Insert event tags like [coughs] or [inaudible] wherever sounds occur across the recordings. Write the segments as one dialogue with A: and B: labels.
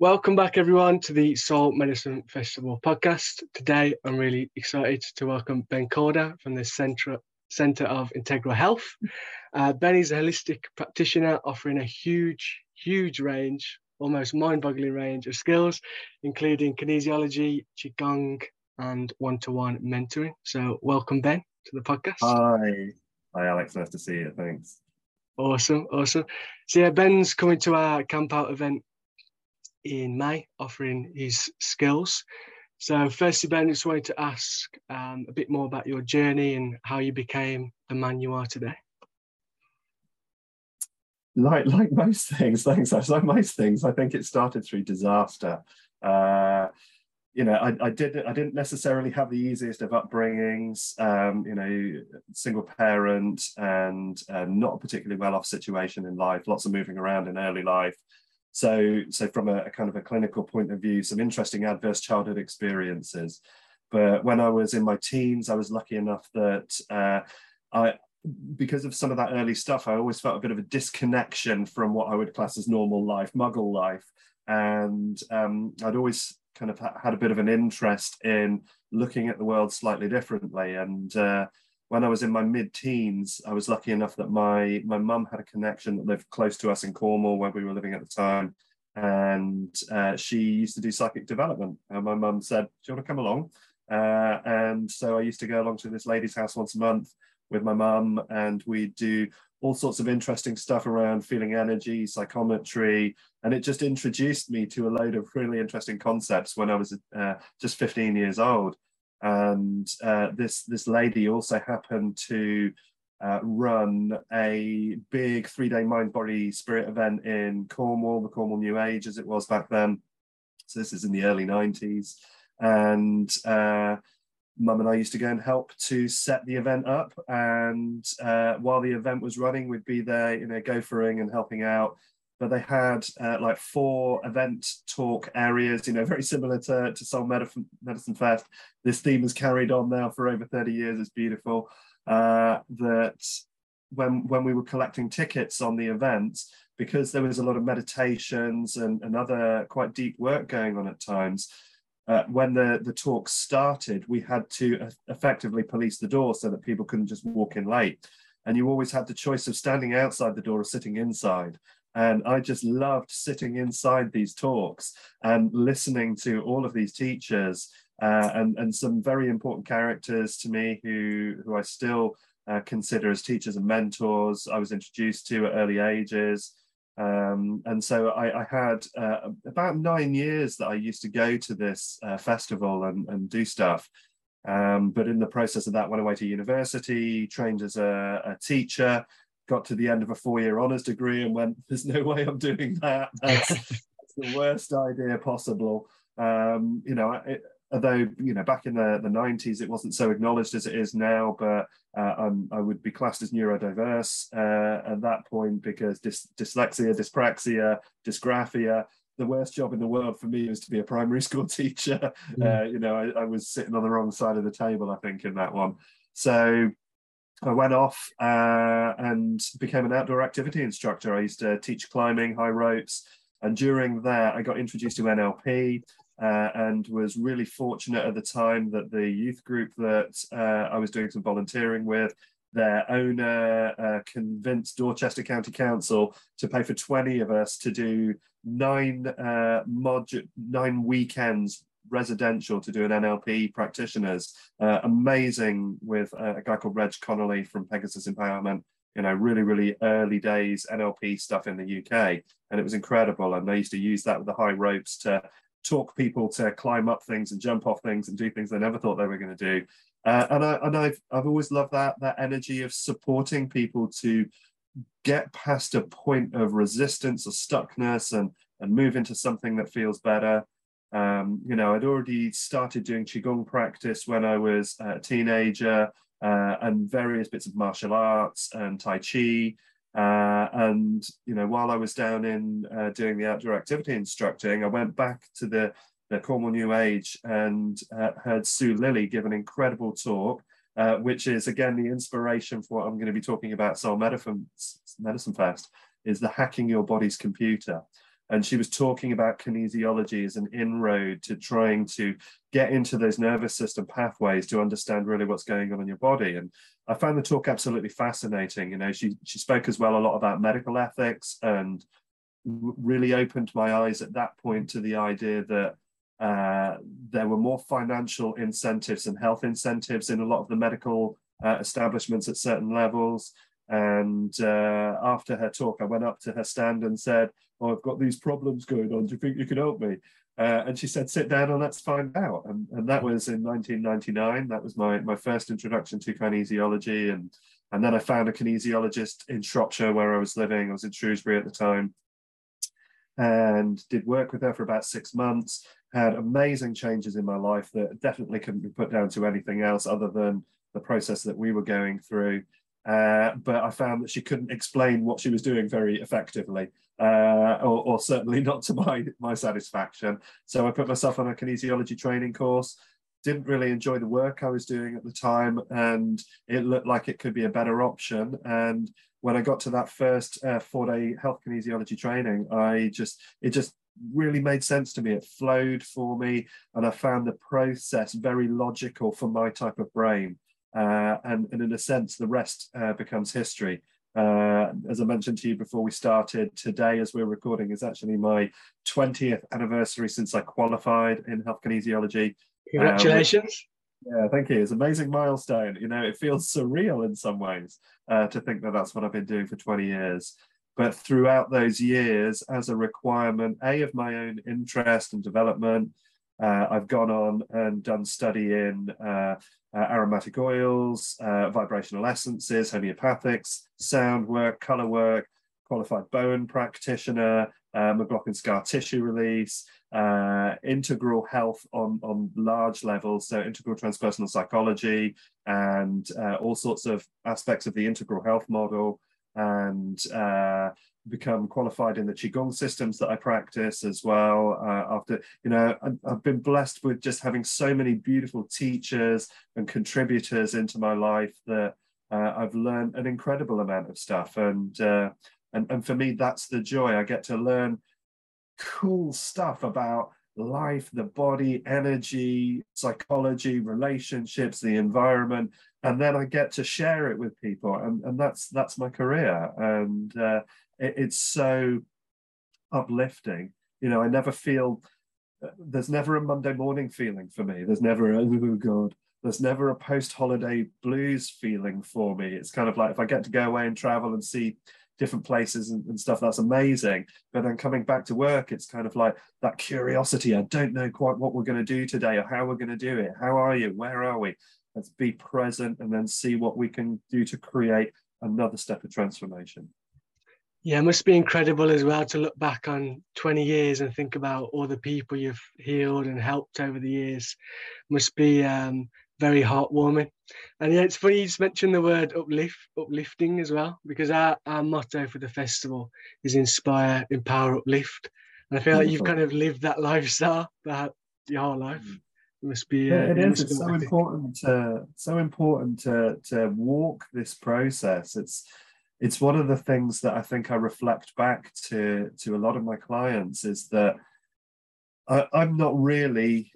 A: Welcome back, everyone, to the Soul Medicine Festival podcast. Today, I'm really excited to welcome Ben Corder from the Centre, Centre of Integral Health. Uh, ben is a holistic practitioner offering a huge, huge range, almost mind boggling range of skills, including kinesiology, Qigong, and one to one mentoring. So, welcome, Ben, to the podcast.
B: Hi. Hi, Alex. Nice to see you. Thanks.
A: Awesome, awesome. So, yeah, Ben's coming to our camp out event in May, offering his skills. So, firstly, Ben, I just wanted to ask um, a bit more about your journey and how you became the man you are today.
B: Like like most things, thanks. Like most things, I think it started through disaster. Uh, you know, I, I didn't I didn't necessarily have the easiest of upbringings. Um, you know, single parent and uh, not a particularly well off situation in life. Lots of moving around in early life. So, so from a, a, kind of a clinical point of view, some interesting adverse childhood experiences. But when I was in my teens, I was lucky enough that uh, I, because of some of that early stuff, I always felt a bit of a disconnection from what I would class as normal life, muggle life. And um, I'd always kind of ha- had a bit of an interest in looking at the world slightly differently. And uh, when I was in my mid-teens, I was lucky enough that my my mum had a connection that lived close to us in Cornwall, where we were living at the time, and uh, she used to do psychic development. And my mum said, "Do you want to come along?" Uh, and so I used to go along to this lady's house once a month with my mum, and we'd do all sorts of interesting stuff around feeling energy, psychometry, and it just introduced me to a load of really interesting concepts when I was uh, just 15 years old and uh, this this lady also happened to uh, run a big three day mind body spirit event in Cornwall, the Cornwall New Age as it was back then. So this is in the early 90s, and uh, Mum and I used to go and help to set the event up. And uh, while the event was running, we'd be there, you know, gophering and helping out but they had uh, like four event talk areas, you know, [laughs] very similar to, to Soul Medicine, Medicine Fest. This theme has carried on now for over 30 years. It's beautiful. Uh, that when, when we were collecting tickets on the events, because there was a lot of meditations and, and other quite deep work going on at times, uh, when the, the talk started, we had to effectively police the door so that people couldn't just walk in late. And you always had the choice of standing outside the door or sitting inside. And I just loved sitting inside these talks and listening to all of these teachers uh, and, and some very important characters to me who, who I still uh, consider as teachers and mentors. I was introduced to at early ages. Um, and so I, I had uh, about nine years that I used to go to this uh, festival and, and do stuff. Um, but in the process of that, went away to university, trained as a, a teacher, got to the end of a four-year honours degree and went, "There's no way I'm doing that. [laughs] That's, that's the worst idea possible." Um, you know, it, although you know back in the, the 90s it wasn't so acknowledged as it is now but uh, i would be classed as neurodiverse uh, at that point because dys- dyslexia dyspraxia dysgraphia the worst job in the world for me was to be a primary [laughs] school teacher mm. uh, you know I, I, was sitting on the wrong side of the table i think in that one so I went off uh, and became an outdoor activity instructor. I used to teach climbing, high ropes, and during that, I got introduced to NLP uh, and was really fortunate at the time that the youth group that uh, I was doing some volunteering with, their owner uh, convinced Dorchester County Council to pay for 20 of us to do nine uh, modu- nine weekends residential to do an NLP practitioners. Uh, amazing with uh, a guy called Reg Connolly from Pegasus Empowerment. You know, really, really early days NLP stuff in the UK, and it was incredible. And they used to use that with the high ropes to talk people to climb up things and jump off things and do things they never thought they were going to do. Uh, and I and I've I've always loved that that energy of supporting people to get past a point of resistance or stuckness and and move into something that feels better. Um, you know, I'd already started doing Qigong practice when I was a teenager uh, and various bits of martial arts and Tai Chi. Uh, and, you know, while I was down in uh, doing the outdoor activity instructing, I went back to the, the Cornwall New Age and uh, heard Sue Lilly give an incredible talk. Uh, which is again the inspiration for what I'm going to be talking about. Soul Medicine, Medicine Fest is the hacking your body's computer. And she was talking about kinesiology as an inroad to trying to get into those nervous system pathways to understand really what's going on in your body. And I found the talk absolutely fascinating. You know, she she spoke as well a lot about medical ethics and really opened my eyes at that point to the idea that uh, there were more financial incentives and health incentives in a lot of the medical uh, establishments at certain levels. And uh, after her talk, I went up to her stand and said, Oh, I've got these problems going on. Do you think you can help me? Uh, and she said, Sit down and let's find out. And, and that was in 1999. That was my, my first introduction to kinesiology. And, and then I found a kinesiologist in Shropshire where I was living. I was in Shrewsbury at the time and did work with her for about six months had amazing changes in my life that definitely couldn't be put down to anything else other than the process that we were going through. Uh, but I found that she couldn't explain what she was doing very effectively, uh, or, or, certainly [laughs] not to my, my satisfaction. So I put myself on a kinesiology training course. Didn't really enjoy the work I was doing at the time, and it looked like it could be a better option. And when I got to that first uh, four-day health kinesiology training, I just it just really made sense to me. It flowed for me, and I found the process very logical for my type of brain. Uh, and, and in a sense, the rest uh, becomes history. Uh, as I mentioned to you before we started, today, as we're recording, is actually my 20th anniversary since I qualified in health kinesiology.
A: Congratulations.
B: yeah, thank you. It's an amazing milestone. You know, it feels surreal in some ways uh, to think that that's what I've been doing for 20 years. But throughout those years, as a requirement, A, of my own interest and development, uh, I've gone on and done study in uh, uh, aromatic oils, uh, vibrational essences, homeopathics, sound work, color work, qualified Bowen practitioner, uh, McLoughlin scar tissue release, uh, integral health on, on large levels, so integral transpersonal psychology, and all sorts of aspects of the integral health model and uh, become qualified in the qigong systems that I practice as well. Uh, after you know, I've been blessed with just having so many beautiful teachers and contributors into my life that uh, I've learned an incredible amount of stuff, and uh, and and for me, that's the joy. I get to learn cool stuff about life, the body, energy, psychology, relationships, the environment, and then I get to share it with people, and, and that's that's my career, and uh, it, it's so uplifting. You know, I never feel uh, there's never a Monday morning feeling for me. There's never a oh god. There's never a post-holiday blues feeling for me. It's kind of like if I get to go away and travel and see different places and, and, stuff that's amazing. But then coming back to work it's kind of like that curiosity i don't know quite what we're going to do today or how we're going to do it. How are you? Where are we? Let's be present and then see what we can do to create another step of transformation.
A: Yeah it must be incredible as well to look back on 20 years and think about all the people you've healed and helped over the years. Must be um, very heartwarming. And yeah, it's funny you just mentioned the word uplift, uplifting as well, because our, our motto for the festival is inspire, empower, uplift. And I feel like you've kind of lived that [laughs] lifestyle that your whole life. Mm. It must be.
B: Uh, it is. It's so important to so important to to walk this process. It's it's one of the things that I think I reflect back to to a lot of my clients is that I'm not really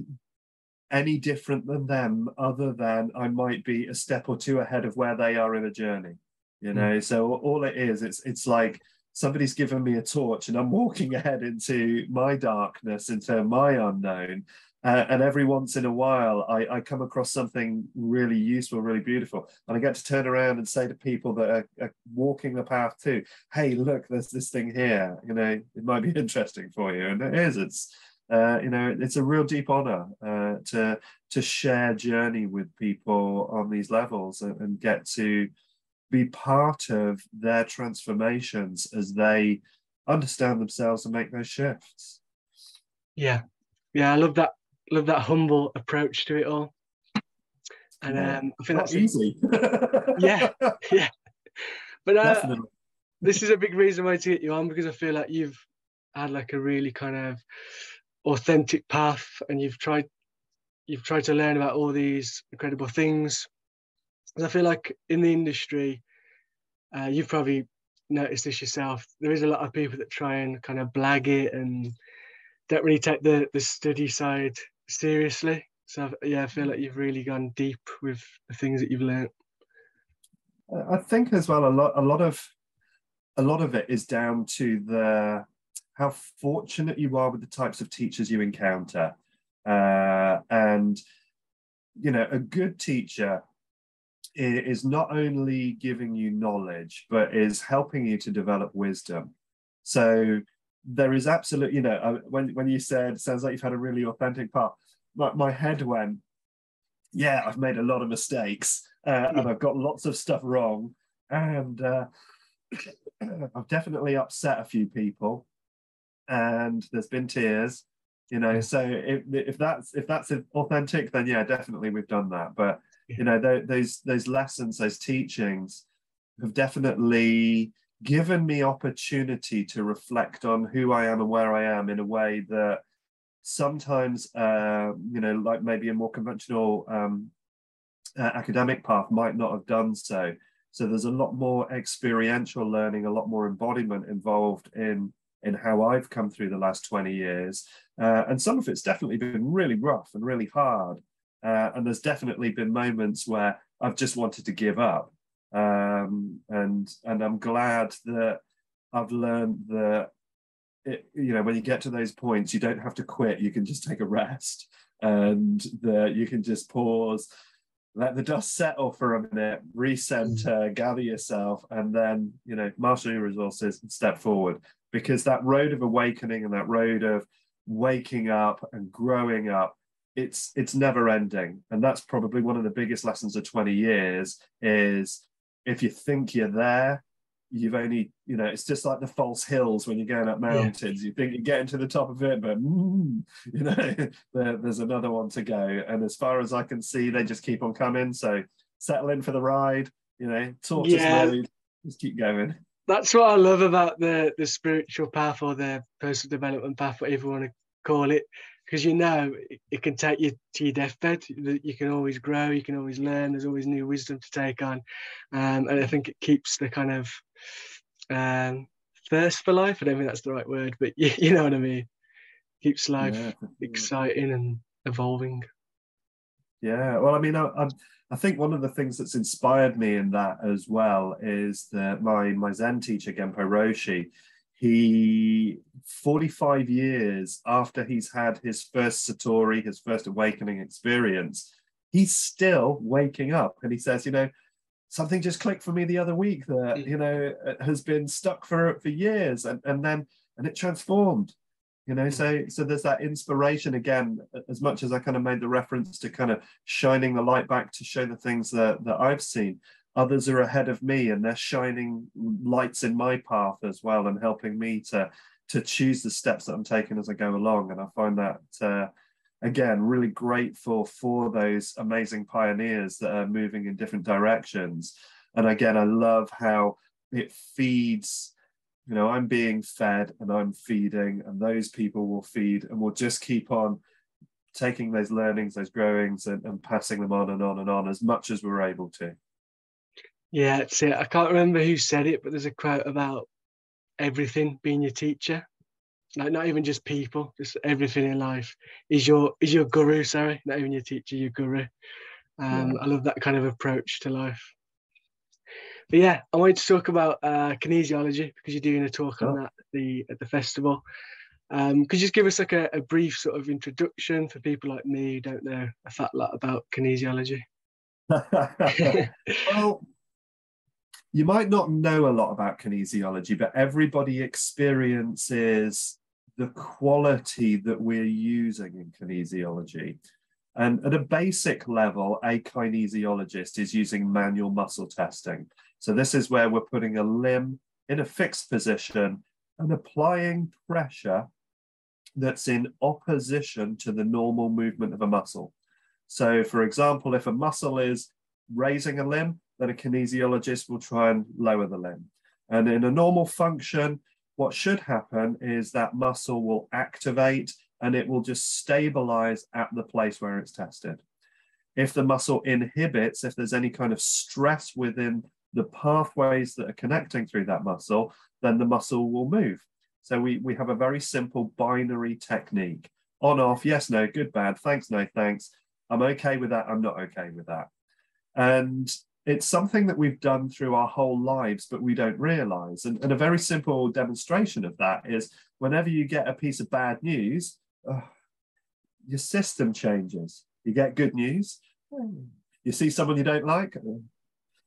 B: any different than them other than I might be a step or two ahead of where they are in a journey. You hmm. know, mm. so all it is, it's it's like somebody's given me a torch and I'm [laughs] walking ahead into my darkness, into my unknown. Uh, and every once in a while, I, I, come across something really useful, really beautiful. And I get to turn around and say to people that are, are, walking the path too, hey, look, there's this thing here. You know, it might be [laughs] interesting for you. And it is. It's uh, you know, it's a real deep honor uh, to to share journey with people on these levels and, and, get to be part of their transformations as they understand themselves and make those shifts.
A: Yeah, yeah, I love that. Love that humble approach to it all. And yeah. um, I think
B: that's easy. [laughs]
A: yeah, yeah. But uh, this is a big reason why to get you on because I feel like you've had like a really kind of authentic path and you've tried you've tried to learn about all these incredible things i feel like in the industry uh, you've probably noticed this yourself. There is a lot of people that try and kind of blag it and don't really take the the study side seriously. So yeah, I feel like you've really gone deep with the things that you've learned.
B: I think as well a lot a lot of a lot of it is down to the how fortunate you are with the types of teachers you encounter. Uh, and you know, a good teacher is not only giving you knowledge, but is helping you to develop wisdom. So there is absolutely, you know, uh, when, when you said, sounds like you've had a really authentic part, my, my head went, yeah, I've made a lot of mistakes uh, and I've got lots of stuff wrong. And uh, [clears throat] I've definitely upset a few people and there's been tears you know so if, if that's if that's authentic then yeah definitely we've done that. But you know those those lessons those teachings have definitely given me opportunity to reflect on who i am and where i am in a way that sometimes uh, you know like maybe a more conventional um, uh, academic path might not have done so. So there's a lot more experiential learning a lot more embodiment involved in in how i've come through the last 20 years uh, and some of it's definitely been really rough and really hard. Uh, and there's definitely been moments where I've just wanted to give up. Um, and and I'm glad that I've learned that it, you know when you get to those points, you don't have to quit. You can just take a rest, and that you can just pause, let the dust settle for a minute, recenter, mm. gather yourself, and then you know marshal your resources and step forward. Because that road of awakening and that road of waking up and growing up it's it's never ending. And that's probably one of the biggest lessons of 20 years is if you think you're there you've only you know it's just like the false hills when you're going up mountains. Yeah. you think you're getting to the top of it but mm, you know [laughs] there, there's another one to go. And as far as i can see they just keep on coming. So settle in for the ride you know tortoise yeah. mode just keep going
A: that's what I love about the the spiritual path or the personal development path, whatever you want to call it, because you know it, it, can take you to your deathbed. You can always grow, you can always learn. There's always new wisdom to take on, um, and I think it keeps the kind of um, thirst for life. I don't think that's the right word, but [laughs] you, you know what I mean. Keeps life yeah. exciting and evolving.
B: Yeah, well, I mean, I, I, I think one of the things that's inspired me in that as well is that my my Zen teacher Genpo Roshi, he 45 years after he's had his first satori, his first awakening experience, he's still waking up, and he says, you know, something just clicked for me the other week that mm. you know has been stuck for for years, and and then and it transformed you know so so there's that inspiration again as much as i kind of made the reference to kind of shining the light back to show the things that that i've seen others are ahead of me and they're shining lights in my path as well and helping me to to choose the steps that i'm taking as i go along. And i find that uh, again really grateful for those amazing pioneers that are moving in different directions. And again i love how it feeds you know i'm being fed and i'm feeding and those people will feed and we'll just keep on taking those learnings those growings and, and passing them on and on and on as much as we're able to.
A: Yeah it's it. I can't remember who said it but there's a quote about everything being your teacher. Like not even just people just everything in life. Is your is your guru sorry not even your teacher your guru. Um, yeah. i love that kind of approach to life but yeah, I wanted to talk about uh, kinesiology because you're doing a talk on that at the at the festival. Um, could you just give us like a, a, brief sort of introduction for people like me who don't know a fat lot about kinesiology? [laughs]
B: well, you might not know a lot about kinesiology, but everybody experiences the quality that we're using in kinesiology. And at a basic level, a kinesiologist is using manual muscle testing. So this is where we're putting a limb in a fixed position and applying pressure that's in opposition to the normal movement of a muscle. So for example, if a muscle is raising a limb, then a kinesiologist will try and lower the limb. And in a normal function, what should happen is that muscle will activate and it will just stabilize at the place where it's tested. If the muscle inhibits, if there's any kind of stress within the pathways that are connecting through that muscle, then the muscle will move. So we, we have a very simple binary technique on, off, yes, no, good, bad, thanks, no, thanks. I'm okay with that, I'm not okay with that. And it's something that we've done through our whole lives, but we don't realize. And, and a very simple demonstration of that is whenever you get a piece of bad news, uh, your system changes. You get good news, you see someone you don't like,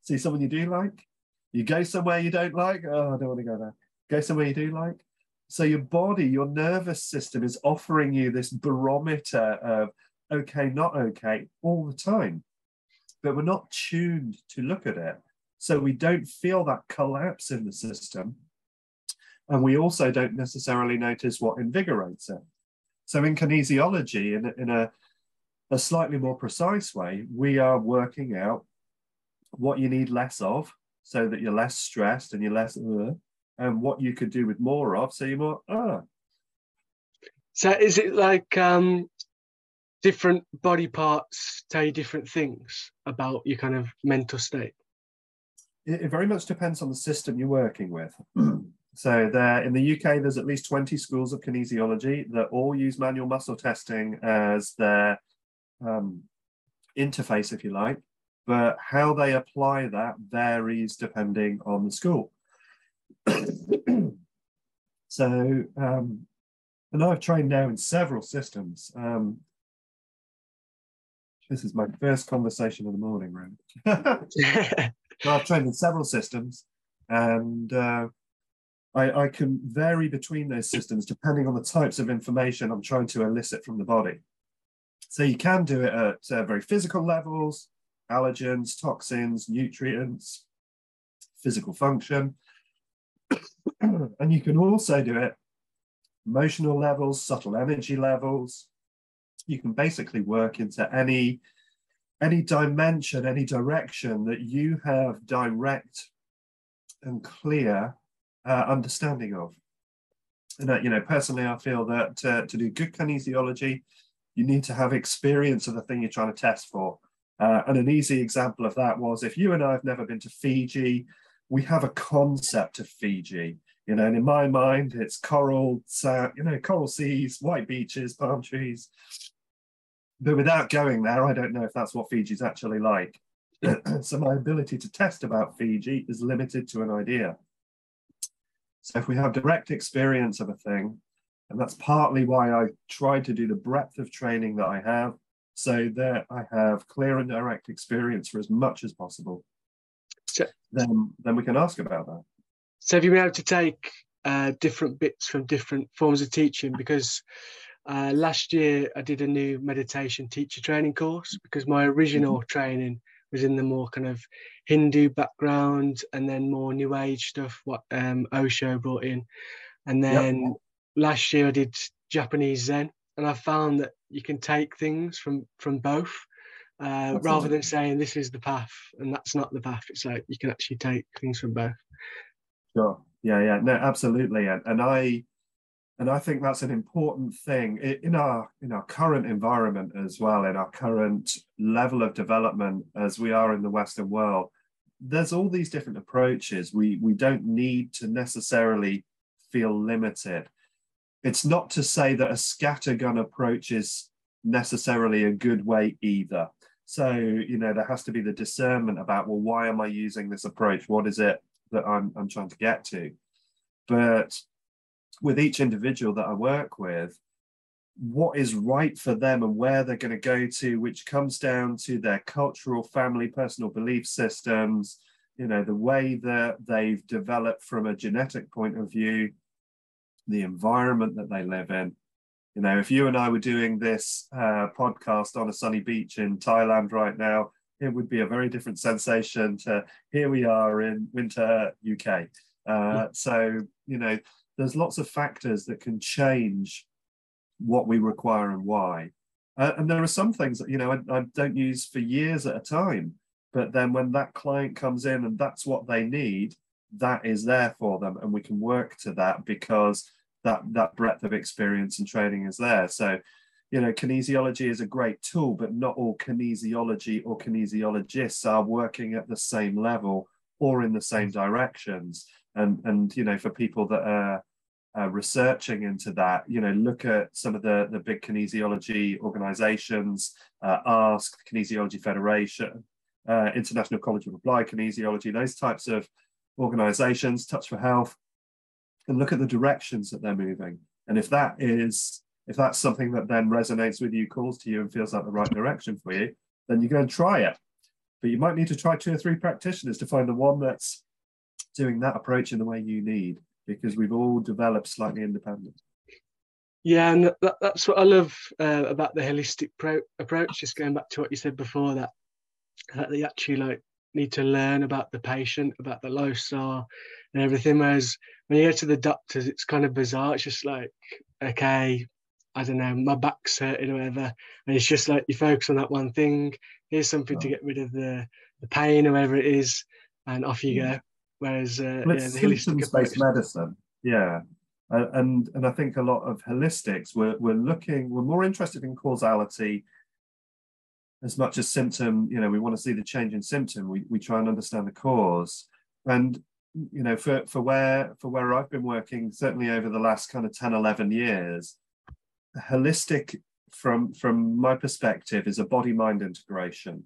B: see someone you do like, you go somewhere you don't like, oh, I don't want to go there. Go somewhere you do like. So your body, your nervous system is offering you this barometer of okay, not okay all the time but we're not tuned to look at it. So we don't feel that collapse in the system. And we also don't necessarily notice what invigorates it. So in kinesiology, in, in a, a slightly more precise way, we are working out what you need less of so that you're less stressed and you're less, uh, and what you could do with more of so you're more, uh.
A: So is it like um, different body parts tell you different things about your kind of mental state?
B: It, it very much depends on the system you're working with. [clears throat] so there in the UK, there's at least 20 schools of kinesiology that all use manual muscle testing as their um, interface, if you like. But how they apply that varies depending on the school. [clears throat] so, um, and I've trained now in several systems. Um, this is my first conversation in the morning room. [laughs] I've trained in several systems, and uh, I, I, can vary between those systems depending on the types of information I'm trying to elicit from the body. So you can do it at uh, very physical levels, allergens, toxins, nutrients, physical function. [clears throat] and you can also do it emotional levels, subtle energy levels, you can basically work into any any dimension, any direction that you have direct and clear uh, understanding of. And uh, you know, personally, I feel that uh, to do good kinesiology, you need to have experience of the thing you're trying to test for. Uh, and an easy example of that was if you and I have never been to Fiji, we have a concept of Fiji. You know, and in my mind, it's coral, sand, you know, coral seas, white beaches, palm trees, but without going there, I don't know if that's what Fiji's actually like. [clears throat] so my ability to test about Fiji is limited to an idea. So if we have direct experience of a thing, and that's partly why I tried to do the breadth of training that I have, so that I have clear and direct experience for as much as possible. So, then, then we can ask about that.
A: So have you been able to take uh, different bits from different forms of teaching? Because uh, last year, I did a new meditation teacher training course because my original mm-hmm. training was in the more kind of Hindu background and then more New Age stuff, what um, Osho brought in. And then yep. last year, I did Japanese Zen, and I found that you can take things from from both. Uh, rather than saying this is the path and that's not the path, it's like you can actually take things from both.
B: Sure. Yeah, yeah. No, absolutely. And, and I and I think that's an important thing in our in our current environment as well, in our current level of development as we are in the Western world. There's all these different approaches. We we don't need to necessarily feel limited. It's not to say that a scattergun approach is necessarily a good way either. So, you know, there has to be the discernment about, well, why am I using this approach? What is it that I'm, I'm trying to get to? But with each individual that I work with, what is right for them and where they're going to go to, which comes down to their cultural, family, personal belief systems, you know, the way that they've developed from a genetic point of view, the environment that they live in. You know, if you and I were doing this uh, podcast on a sunny beach in Thailand right now, it would be a very different sensation to here we are in winter UK. Uh, so, you know, there's lots of factors that can change what we require and why. Uh, and there are some things that you know I, I, don't use for years at a time, but then when that client comes in and that's what they need, that is there for them, and we can work to that because that that breadth of experience and training is there. So, you know, kinesiology is a great tool, but not all kinesiology or kinesiologists are working at the same level or in the same directions. And, and you know, for people that are uh, researching into that, you know, look at some of the, the big kinesiology organizations, uh, ASK, Kinesiology Federation, uh, International College of Applied Kinesiology, those types of organizations, Touch for Health, and look at the directions that they're moving. And if that is, if that's something that then resonates with you, calls to you, and feels like the right direction for you, then you go and try it. But you might need to try two or three practitioners to find the one that's doing that approach in the way you need, because we've all developed slightly independent.
A: Yeah, and that, that's what I love uh, about the holistic pro- approach. Just going back to what you said before, that that they actually like need to learn about the patient, about the lifestyle, and everything. Whereas when you go to the doctors, it's kind of bizarre. It's just like, okay, I don't know, my back's hurting or whatever, and it's just like you focus on that one thing. Here's something oh. to get rid of the the pain or whatever it is, and off you yeah. go. Whereas uh,
B: well, yeah, the holistic based medicine, yeah. Uh, and and I think a lot of holistics we're, we're looking we're more interested in causality as much as symptom you know we want to see the change in symptom we, we try and understand the cause and you know for for where for where i've been working certainly over the last kind of 10 11 years holistic from from my perspective is a body mind integration.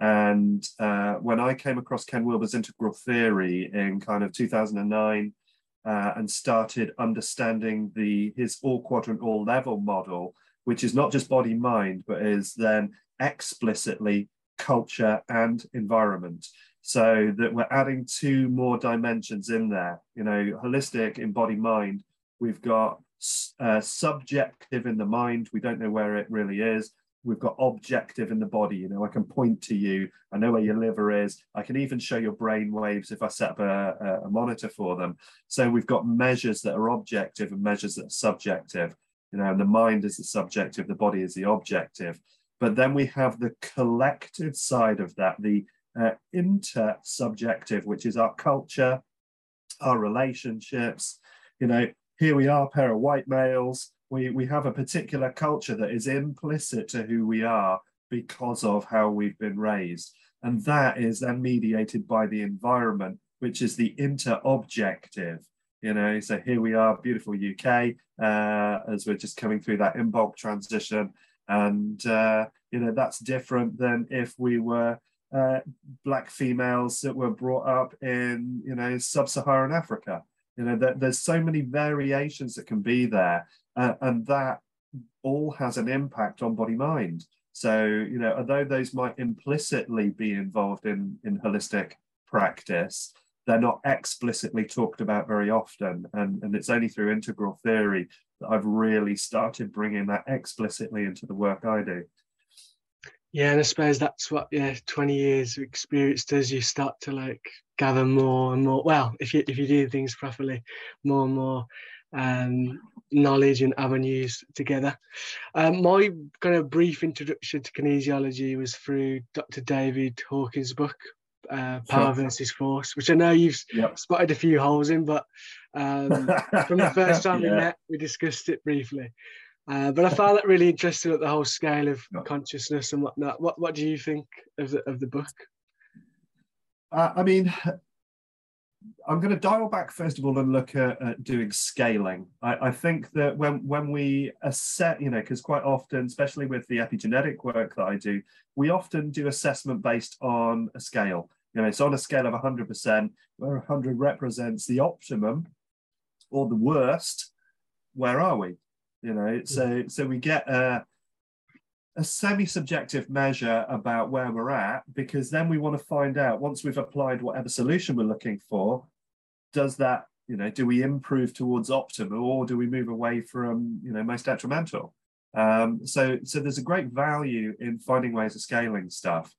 B: And uh, when i came across ken wilber's integral theory in kind of 2009 uh, and started understanding the his all quadrant all level model which is not just body mind but is then explicitly culture and environment so that we're adding two more dimensions in there. You know holistic in body mind. We've got uh, subjective in the mind. We don't know where it really is. We've got objective in the body. You know i can point to you. I know where your liver is. I can even show your brain waves if i set up a, a monitor for them. So we've got measures that are objective and measures that are subjective. You know and the mind is the subjective the body is the objective. But then we have the collective side of that, the uh, intersubjective, which is our culture, our relationships. You know, here we are, pair of white males. We, we have a particular culture that is implicit to who we are because of how we've been raised. And that is then mediated by the environment, which is the interobjective. You know, so here we are, beautiful UK, uh, as we're just coming through that Imbolc transition and uh, you know that's different than if we were uh, black females that were brought up in you know sub-Saharan Africa. You know, there's so many variations that can be there, uh, and that all has an impact on body mind. So you know, although those might implicitly be involved in in holistic practice, they're not explicitly talked about very often, and and it's only through integral theory that I've really started bringing that explicitly into the work I do.
A: Yeah, and I suppose that's what yeah, twenty years of experience does. You start to like gather more and more. Well, if you if you do things properly, more and more um, knowledge and avenues together. Um, my kind of brief introduction to kinesiology was through Dr. David Hawkins' book, uh, Power sure. versus Force, which I know you've yep. spotted a few holes in, but um, from the [laughs] first time yeah. we met, we discussed it briefly. Uh, but I found that really interesting at the whole scale of consciousness and whatnot. What What do you think of the of the book?
B: Uh, I mean, I'm going to dial back first of all and look at, at doing scaling. I, I, think that when when we assess, you know, because quite often, especially with the epigenetic work that I do, we often do assessment based on a scale. You know, it's on a scale of 100%, where 100 represents the optimum or the worst. Where are we? You know, so so we get a, a semi-subjective measure about where we're at because then we want to find out once we've applied whatever solution we're looking for, does that you know do we improve towards optimal or do we move away from you know most detrimental? Um, so so there's a great value in finding ways of scaling stuff.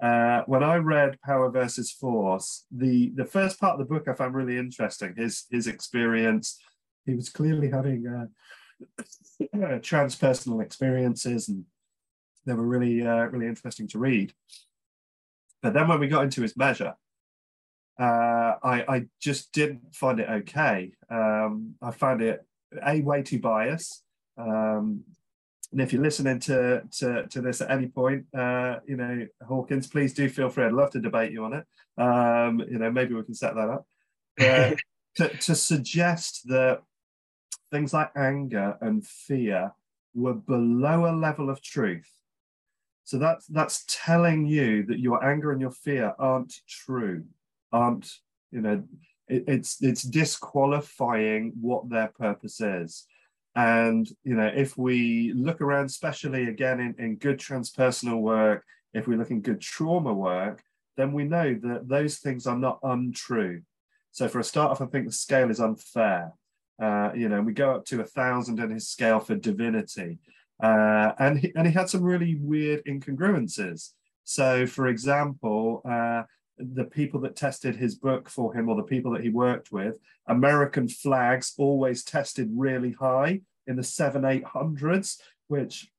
B: Uh, when I read Power versus Force, the the first part of the book I found really interesting. His his experience, he was clearly having uh, uh, [laughs] transpersonal experiences, and they were really uh, really interesting to read. But then when we got into his measure, uh, I I just didn't find it okay. Um, I found it a way too biased. Um, and if you're listening to, to, to this at any point, uh, you know, Hawkins, please do feel free. I'd love to debate you on it. Um, you know, maybe we can set that up. Uh, [laughs] to, to suggest that things like anger and fear were below a level of truth. So that's that's telling you that your anger and your fear aren't true, aren't you know? It, it's it's disqualifying what their purpose is. And you know, if we look around, especially again in, in good transpersonal work, if we look in good trauma work, then we know that those things are not untrue. So for a start off, I think the scale is unfair. Uh, you know, we go up to a thousand in his scale for divinity. Uh, and, he, and he had some really weird incongruences. So, for example, uh, the people that tested his book for him or the people that he worked with, American flags always tested really high in the seven, eight hundreds, which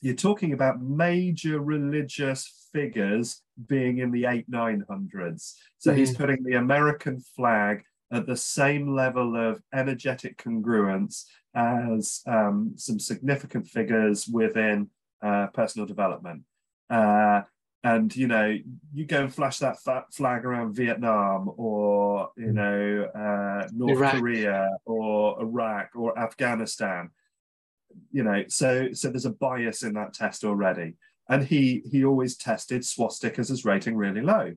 B: you're talking about major religious figures being in the eight, nine hundreds. So mm. he's putting the American flag at the same level of energetic congruence as um, some significant figures within uh, personal development. Uh, and you know, you go and flash that flag around Vietnam or you mm. know uh, North Iraq. Korea or Iraq or Afghanistan. You know, so so there's a bias in that test already. And he he always tested swastikas as rating really low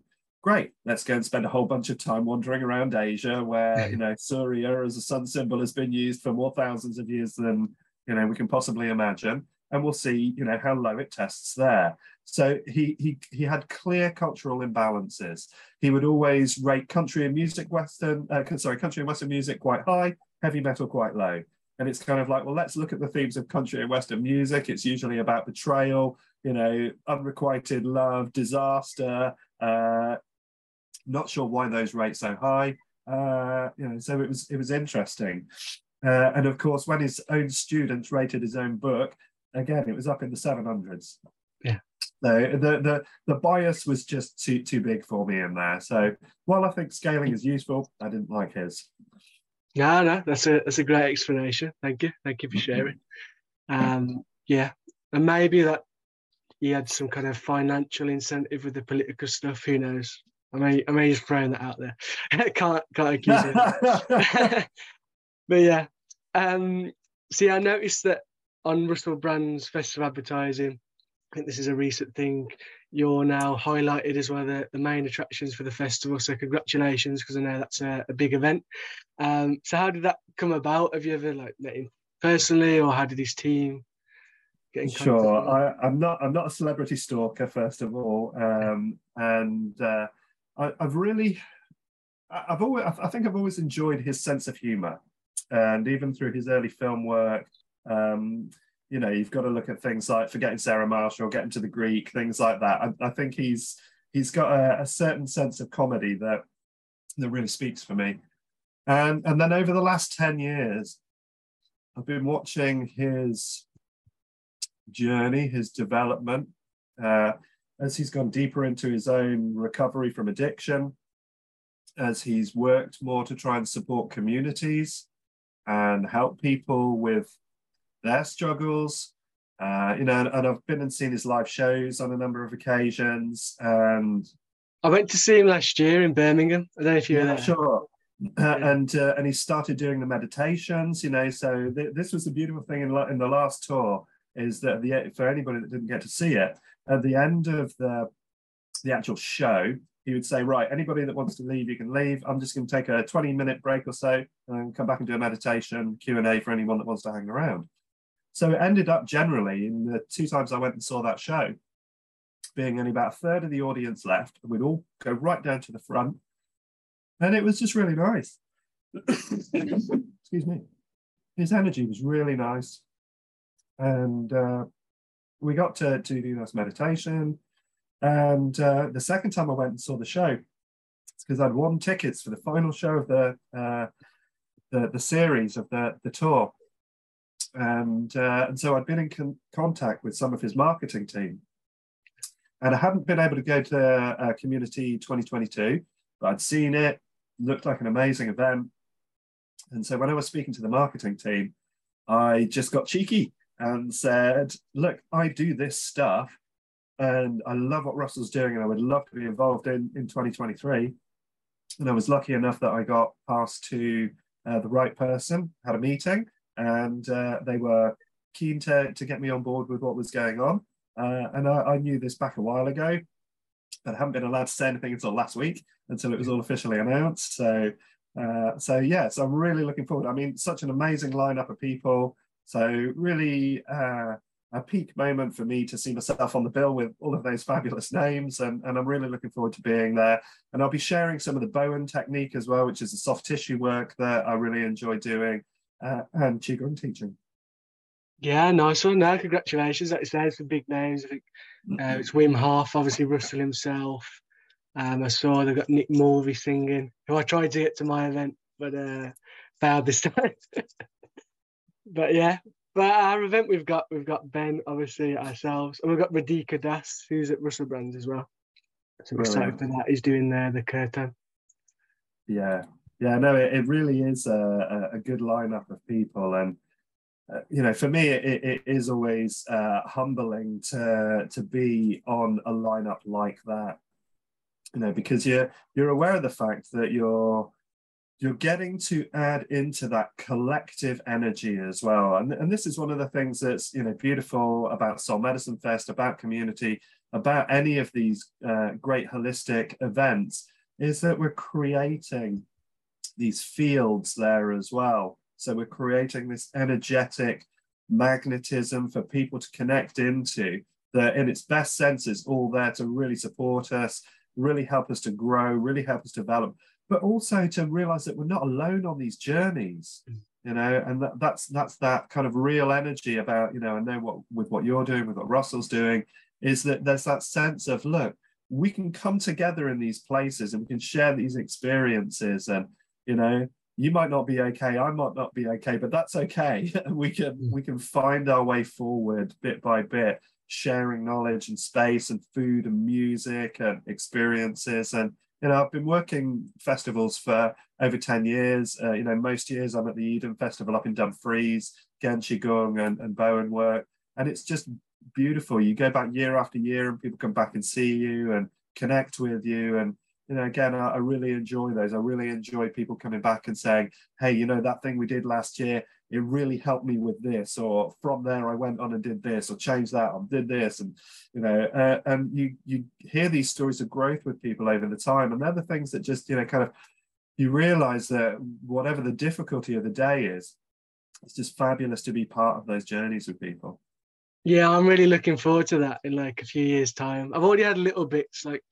B: great let's go and spend a whole bunch of time wandering around asia where you know surya as a sun symbol has been used for more thousands of years than you know we can possibly imagine. And we'll see you know how low it tests there. So he he he had clear cultural imbalances. He would always rate country and music western uh, sorry country and western music quite high heavy metal quite low. And it's kind of like well let's look at the themes of country and western music. It's usually about betrayal you know unrequited love disaster uh, not sure why those rates so high. Uh, you know, so it was it was interesting. Uh, and of course, when his own students rated his own book, again, it was up in the 700s.
A: Yeah.
B: So the, the the bias was just too too big for me in there. So while I think scaling is useful, I didn't like his.
A: No, no, that's a that's a great explanation. Thank you, thank you for sharing. Um, yeah, and maybe that he had some kind of financial incentive with the political stuff. Who knows? I may, I may just throwing that out there. [laughs] can't, can't accuse you. [laughs] [laughs] but yeah, um, see, I noticed that on Russell Brand's Festival Advertising, I think this is a recent thing. You're now highlighted as one of the, the main attractions for the festival. So congratulations, because I know that's a, a big event. Um, so how did that come about? Have you ever like met him personally, or how did his team
B: get in Sure, I, am not. I'm not a celebrity stalker, first of all, um, and uh, I, have really, I've always, I think I've always enjoyed his sense of humour, and even through his early film work, um, you know, you've got to look at things like Forgetting Sarah Marshall, Getting to the Greek, things like that. I, I think he's he's got a, a, certain sense of comedy that that really speaks for me. And and then over the last ten years, I've been watching his journey, his development. Uh, as he's gone deeper into his own recovery from addiction, as he's worked more to try and support communities and help people with their struggles. Uh, you know, and, and, I've been and seen his live shows on a number of occasions. And
A: I went to see him last year in Birmingham. I don't know if you
B: yeah,
A: were there.
B: Sure. [clears throat] Uh, and uh, and he started doing the meditations. You know, so th- this was the beautiful thing in, in the last tour is that the for anybody that didn't get to see it, at the end of the the actual show, he would say, right, anybody that wants to leave, you can leave. I'm just going to take a 20 minute break or so and come back and do a meditation Q&A for anyone that wants to hang around. So it ended up generally in the two times I went and saw that show, being only about a third of the audience left, and we'd all go right down to the front. And it was just really nice. [coughs] Excuse me. His energy was really nice. And uh, we got to, to do this meditation. And uh, the second time I went and saw the show, it's because I'd won tickets for the final show of the uh, the, the series of the, the tour. And, uh, and so I'd been in con- contact with some of his marketing team. And I hadn't been able to go to uh, Community 2022, but I'd seen it, looked like an amazing event. And so when I was speaking to the marketing team, I just got cheeky and said, Look, I do this stuff and I love what Russell's doing and I would love to be involved in, in 2023. And I was lucky enough that I got passed to uh, the right person, had a meeting, and uh, they were keen to, to get me on board with what was going on. Uh, and I, I, knew this back a while ago, but I haven't been allowed to say anything until last week, until it was all officially announced. So, uh, so yeah, so I'm really looking forward. I mean, such an amazing lineup of people. So really uh, a peak moment for me to see myself on the bill with all of those fabulous names, and, and I'm really looking forward to being there. And I'll be sharing some of the Bowen technique as well, which is the soft tissue work that I really enjoy doing, uh, and qigong teaching.
A: Yeah, nice one. No, congratulations. Like you say, some big names. I think uh, it's Wim Hof, obviously Russell himself. Um, I saw they've got Nick Mulvey singing, who I tried to get to my event, but uh, failed this time. [laughs] but yeah, but our event we've got we've got Ben obviously ourselves, and we've got Radhika Das, who's at Russell Brand's as well. So we're excited for that. He's doing there the curtain.
B: Yeah, yeah, no, it, it really is a, a good lineup of people, and uh, you know, for me, it, it is always uh, humbling to to be on a lineup like that. You know, because you're you're aware of the fact that you're you're getting to add into that collective energy as well, and and this is one of the things that's you know beautiful about Soul Medicine Fest, about community, about any of these uh, great holistic events, is that we're creating these fields there as well. So we're creating this energetic magnetism for people to connect into that in its best sense is all there to really support us, really help us to grow, really help us develop, but also to realize that we're not alone on these journeys. You know, and that, that's that's that kind of real energy about, you know, I know what with what you're doing, with what Russell's doing, is that there's that sense of look, we can come together in these places and we can share these experiences and you know you might not be okay i might not be okay but that's okay [laughs] we can mm. we can find our way forward bit by bit sharing knowledge and space and food and music and experiences and you know i've been working festivals for over 10 years. Uh, you know most years i'm at the eden festival up in dumfries gen qigong and, and bowen work and it's just beautiful. You go back year after year and people come back and see you and connect with you. And you know, again, I, I, really enjoy those. I really enjoy people coming back and saying, hey, you know, that thing we did last year, it really helped me with this. Or from there, I went on and did this, or changed that, or did this. And, you know, uh, and you, you hear these stories of growth with people over the time. And they're the things that just, you know, kind of, you realize that whatever the difficulty of the day is, it's just fabulous to be part of those journeys with people.
A: Yeah, I'm really looking forward to that in like a few years' time. I've already had little bits. Like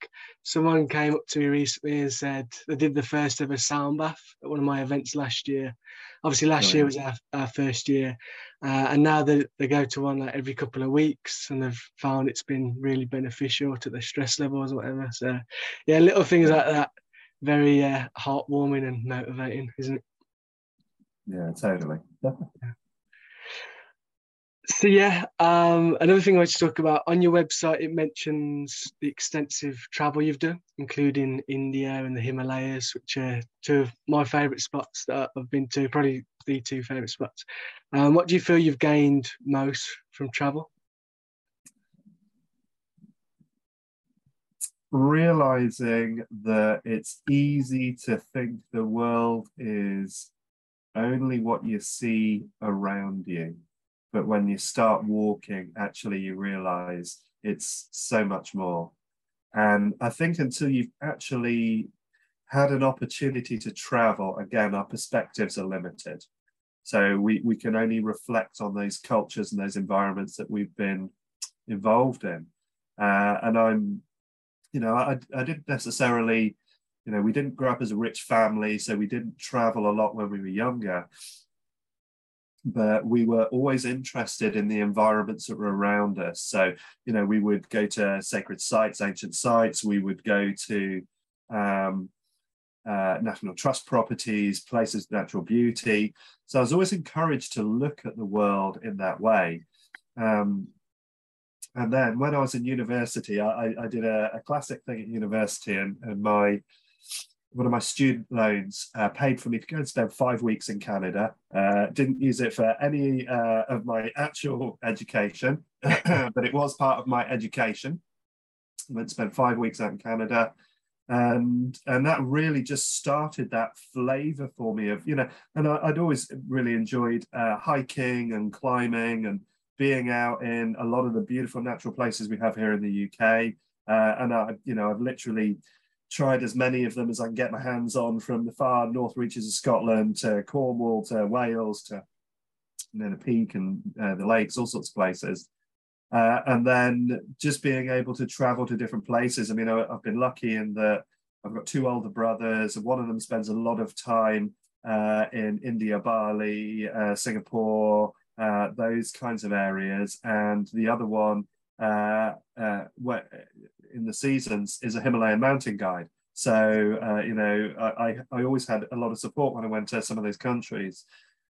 A: someone came up to me recently and said they did the first ever sound bath at one of my events last year. Obviously, last oh, year was our, our first year, uh, and now they, they go to one like every couple of weeks, and they've found it's been really beneficial to their stress levels or whatever. So, yeah, little things like that, very uh, heartwarming and motivating, isn't it?
B: Yeah, totally. yeah.
A: So yeah, um, another thing I want to talk about on your website, it mentions the extensive travel you've done, including India and the Himalayas, which are two of my favourite spots that I've been to, probably the two favourite spots. Um, what do you feel you've gained most from travel?
B: Realizing that it's easy to think the world is only what you see around you but when you start walking, actually you realize it's so much more. And I think until you've actually had an opportunity to travel, again, our perspectives are limited. So we, we can only reflect on those cultures and those environments that we've been involved in. Uh, and I'm, you know, I, I didn't necessarily, you know, we didn't grow up as a rich family, so we didn't travel a lot when we were younger but we were always interested in the environments that were around us. So, you know, we would go to sacred sites, ancient sites, we would go to um, uh, National Trust properties, places of natural beauty. So I was always encouraged to look at the world in that way. Um, and then when I was in university, I, I did a, a, classic thing at university, and, and my one of my student loans uh, paid for me to go and spend five weeks in Canada. Uh, didn't use it for any uh, of my actual education, [clears throat] but it was part of my education. I went to spend five weeks out in Canada. And and that really just started that flavor for me of you know and I, would always really enjoyed uh, hiking and climbing and being out in a lot of the beautiful natural places we have here in the UK uh, and I you know I've literally tried as many of them as I can get my hands on from the far north reaches of Scotland to Cornwall to Wales to you know, the Peak and uh, the lakes, all sorts of places. Uh, and then just being able to travel to different places. I mean, I, have been lucky in that I've got two older brothers, and one of them spends a lot of time uh, in India, Bali, uh, Singapore, uh, those kinds of areas. And the other one, uh, in the seasons is a Himalayan mountain guide. So uh, you know, I, I always had a lot of support when I went to some of those countries,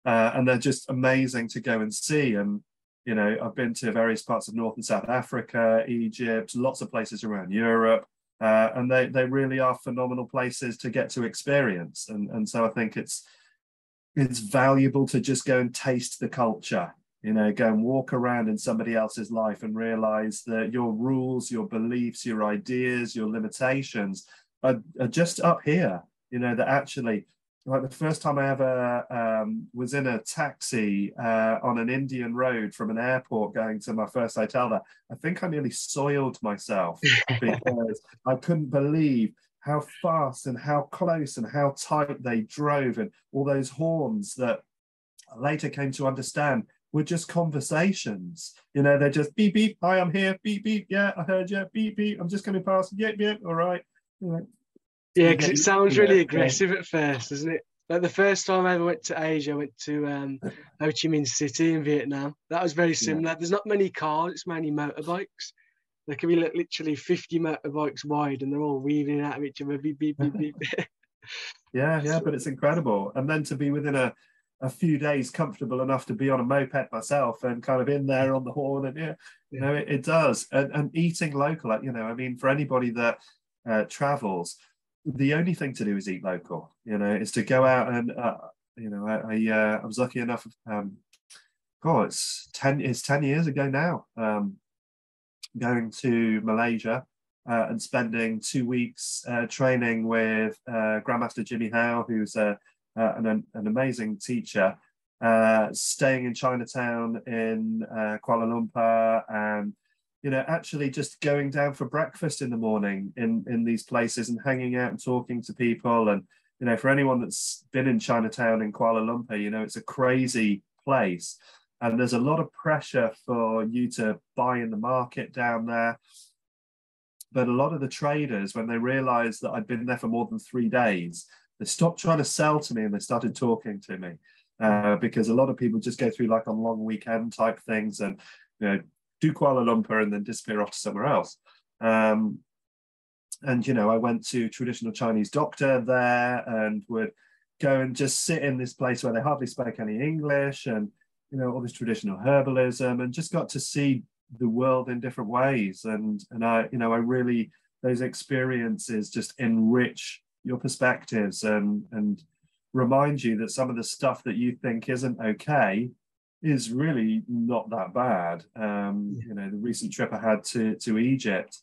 B: uh, and they're just amazing to go and see. And you know, I've been to various parts of North and South Africa, Egypt, lots of places around Europe, uh, and they they really are phenomenal places to get to experience. And and so I think it's it's valuable to just go and taste the culture you know go and walk around in somebody else's life and realize that your rules your beliefs your ideas your limitations are, are just up here. You know that actually like the first time I ever um, was in a taxi uh, on an Indian road from an airport going to my first hotel there, I think I nearly soiled myself [laughs] because I couldn't believe how fast and how close and how tight they drove and all those horns that I later came to understand were just conversations. You know, they're just beep beep. Hi, I'm here. Beep beep. Yeah, I heard you. Beep beep. I'm just going to pass. Yep, yep. All right. You know,
A: yeah, because it sounds really aggressive at first, doesn't it? Like the first time I ever went to Asia, I went to um, [laughs] Ho Chi Minh City in Vietnam. That was very similar. Yeah. There's not many cars; it's mainly motorbikes. There can be like literally 50 motorbikes wide, and they're all weaving out of each other. Beep beep beep beep. [laughs]
B: yeah, yeah, [laughs] but it's incredible. And then to be within a a few days comfortable enough to be on a moped myself and kind of in there on the horn and yeah you know it, it does. And, and eating local you know i mean for anybody that uh, travels the only thing to do is eat local you know is to go out and uh, you know i I, uh, I was lucky enough um oh it's 10 it's 10 years ago now um going to malaysia uh, and spending two weeks uh, training with uh, Grandmaster Jimmy Howe, who's a uh, and an, an, amazing teacher, uh, staying in Chinatown in uh, Kuala Lumpur, and you know, actually just going down for breakfast in the morning in in these places and hanging out and talking to people. And you know, for anyone that's been in Chinatown in Kuala Lumpur, you know, it's a crazy place, and there's a lot of pressure for you to buy in the market down there. But a lot of the traders, when they realized that I'd been there for more than three days, they stopped trying to sell to me and they started talking to me uh, because a lot of people just go through like on long weekend type things and you know do Kuala Lumpur and then disappear off to somewhere else. Um, and you know, I went to traditional Chinese doctor there and would go and just sit in this place where they hardly spoke any English and you know all this traditional herbalism and just got to see the world in different ways and and I you know I really those experiences just enrich your perspectives and and remind you that some of the stuff that you think isn't okay is really not that bad. Um, you know, the recent trip I had to to Egypt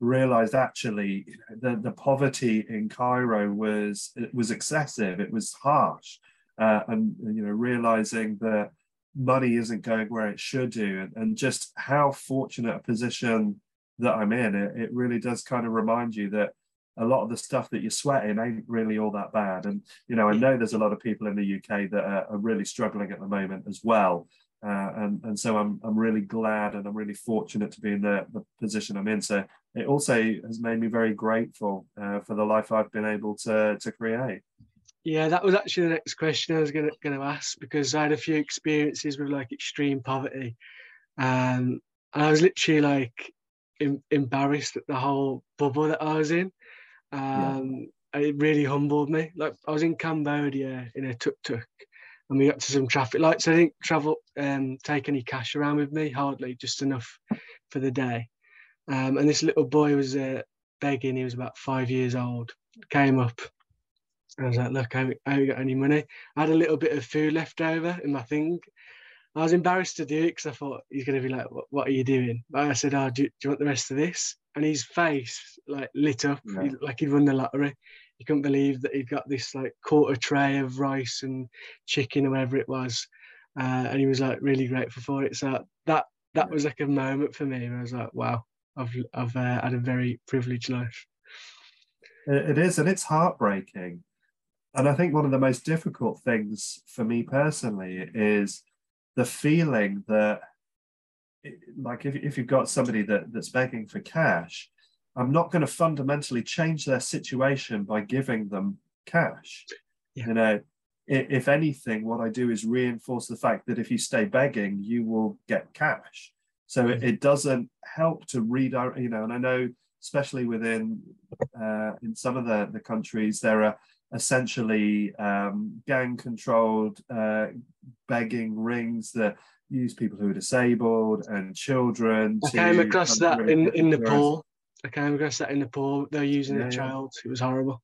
B: realized actually the, the poverty in Cairo was it was excessive. It was harsh, uh, and you know, realizing that money isn't going where it should do, and, and just how fortunate a position that I'm in. It, it really does kind of remind you that a lot of the stuff that you're sweating ain't really all that bad. And you know, I know there's a lot of people in the UK that are, are really struggling at the moment as well. Uh, and and so I'm I'm really glad and I'm really fortunate to be in the, the position I'm in. So it also has made me very grateful uh, for the life I've been able to to create.
A: Yeah, that was actually the next question I was gonna gonna ask because I had a few experiences with like extreme poverty, um, and I was literally like em- embarrassed at the whole bubble that I was in. Um, yeah. It really humbled me. Like I was in Cambodia in a tuk tuk, and we got to some traffic lights. I didn't travel, um, take any cash around with me, hardly, just enough for the day. Um, and this little boy was uh, begging. He was about five years old. Came up, I was like, look, I haven't got any money. I had a little bit of food left over in my thing. I was embarrassed to do it because I thought he's going to be like, what, what, are you doing? But I said, oh, do, do, you want the rest of this? And his face like lit up yeah. he, like he'd won the lottery. He couldn't believe that he'd got this like quarter tray of rice and chicken or whatever it was. Uh, and he was like really grateful for it. So that that was like a moment for me. I was like, wow, I've, I've uh, had a very privileged life.
B: It is, and it's heartbreaking and I think one of the most difficult things for me personally is the feeling that, like, if, if you've got somebody that, that's begging for cash, I'm not going to fundamentally change their situation by giving them cash. Yeah. You know, if anything, what I do is reinforce the fact that if you stay begging, you will get cash. So it, mm-hmm. it doesn't help to redirect, you know, and I know, especially within uh, in some of the, the countries, there are essentially um, gang controlled uh, begging rings that use people who are disabled and children.
A: I came across that in, in Nepal. I came across that in Nepal. They're using yeah, a child. It was horrible.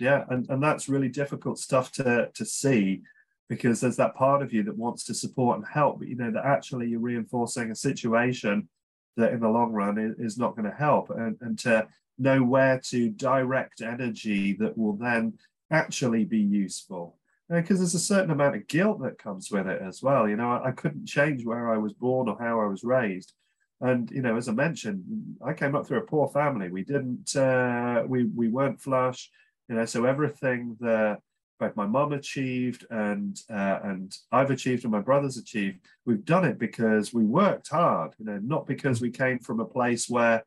B: Yeah, and, and that's really difficult stuff to, to see because there's that part of you that wants to support and help, but you know that actually you're reinforcing a situation that in the long run is, is not going to help. And, and to know where to direct energy that will then actually be useful. Because there's a certain amount of guilt that comes with it as well. You know, I, I couldn't change where I was born or how I was raised. And you know, as I mentioned, I came up through a poor family. We didn't, uh, we we weren't flush. You know, so everything that both my mum achieved and uh, and I've achieved and my brothers achieved, we've done it because we worked hard. You know, not because we came from a place where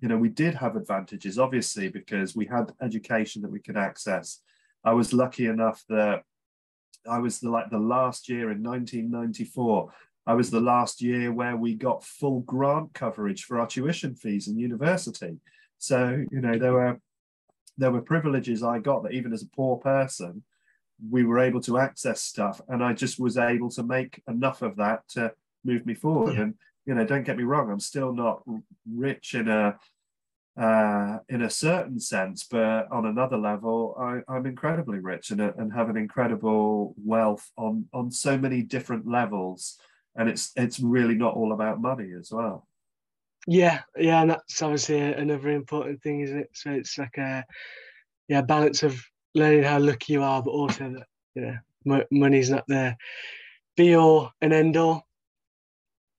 B: you know, we did have advantages, obviously, because we had education that we could access. I was lucky enough that I was the, like the last year in 1994. I was the last year where we got full grant coverage for our tuition fees in university. So you know there were there were privileges I got that even as a poor person, we were able to access stuff, and I just was able to make enough of that to move me forward. Yeah. And you know, don't get me wrong, I'm still not rich in a uh, in a certain sense, but on another level, I, am incredibly rich and, and have an incredible wealth on on so many different levels, and it's it's really not all about money as well.
A: Yeah, yeah, and that's obviously another important thing, isn't it? So it's like a yeah balance of learning how lucky you are, but also that you know money's not the be all and end all.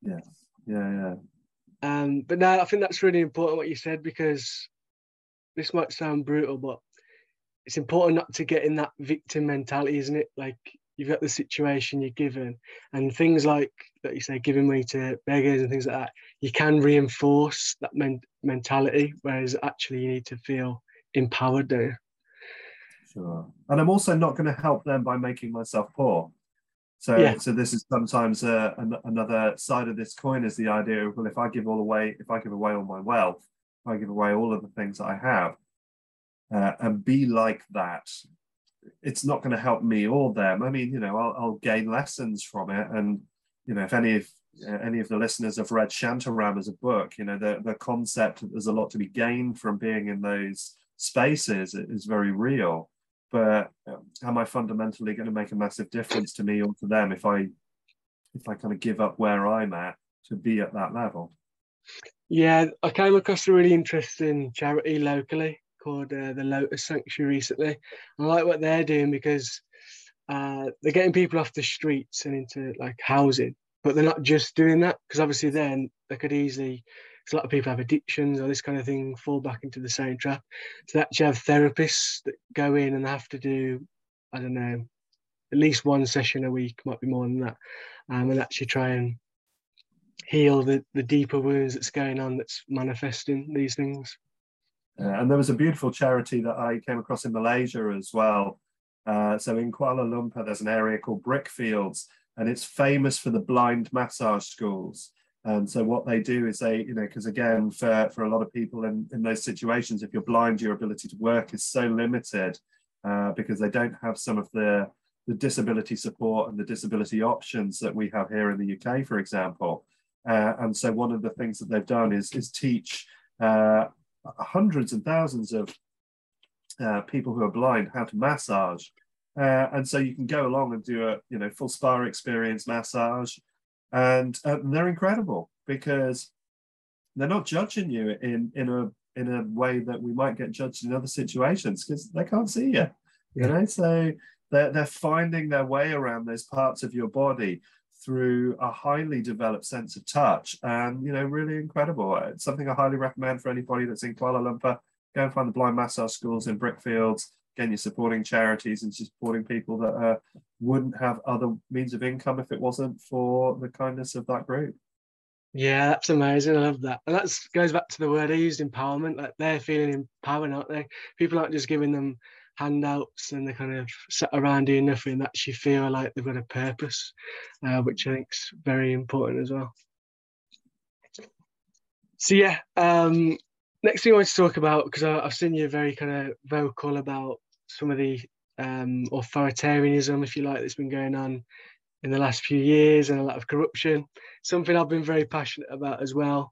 B: Yeah yeah, yeah.
A: Um, but now I think that's really important what you said because this might sound brutal, but it's important not to get in that victim mentality, isn't it? Like you've got the situation you're given, and things like that you say, giving money to beggars and things like that, you can reinforce that men- mentality, whereas actually you need to feel empowered there.
B: Sure. And I'm also not going to help them by making myself poor. So, yeah. so this is sometimes uh, an, another side of this coin is the idea of well, if I give all away, if I give away all my wealth, if I give away all of the things that I have, uh, and be like that, it's not going to help me or them. I mean, you know, I'll, I'll gain lessons from it, and you know, if any of uh, any of the listeners have read Shantaram as a book, you know, the the concept that there's a lot to be gained from being in those spaces is very real but um, am I fundamentally going to make a massive difference to me or to them if I if I kind of give up where I'm at to be at that level?
A: Yeah, I came across a really interesting charity locally called uh, the Lotus Sanctuary recently. I like what they're doing because uh, they're getting people off the streets and into like housing, but they're not just doing that because obviously then they could easily a lot of people have addictions or this kind of thing, fall back into the same trap. So they actually have therapists that go in and have to do, I don't know, at least one session a week, might be more than that, um, and actually try and heal the, the deeper wounds that's going on that's manifesting these things.
B: Uh, and there was a beautiful charity that I came across in Malaysia as well. Uh, so in Kuala Lumpur, there's an area called Brickfields, and it's famous for the blind massage schools. And so what they do is they, you know, because again, for, for a lot of people in, in those situations, if you're blind, your ability to work is so limited uh, because they don't have some of the, the disability support and the disability options that we have here in the UK, for example. Uh, and so one of the things that they've done is, is teach uh, hundreds and thousands of uh, people who are blind how to massage. Uh, and so you can go along and do a you know full spa experience massage, and uh, they're incredible because they're not judging you in in a in a way that we might get judged in other situations because they can't see you. You know, so they're they're finding their way around those parts of your body through a highly developed sense of touch and you know really incredible. It's something i highly recommend for anybody that's in kuala lumpur. Go and find the blind massage schools in brickfields again you're supporting charities and supporting people that uh, wouldn't have other means of income if it wasn't for the kindness of that group.
A: Yeah that's amazing. I love that. And that goes back to the word i used empowerment. Like they're feeling empowered aren't they? People aren't just giving them handouts and they kind of sit around doing nothing. That actually feel like they've got a purpose, uh, which I think is very important as well. So yeah, um, next thing I want to talk about because I've seen you very kind of vocal about some of the um, authoritarianism, if you like, that's been going on in the last few years and a lot of corruption. Something I've been very passionate about as well.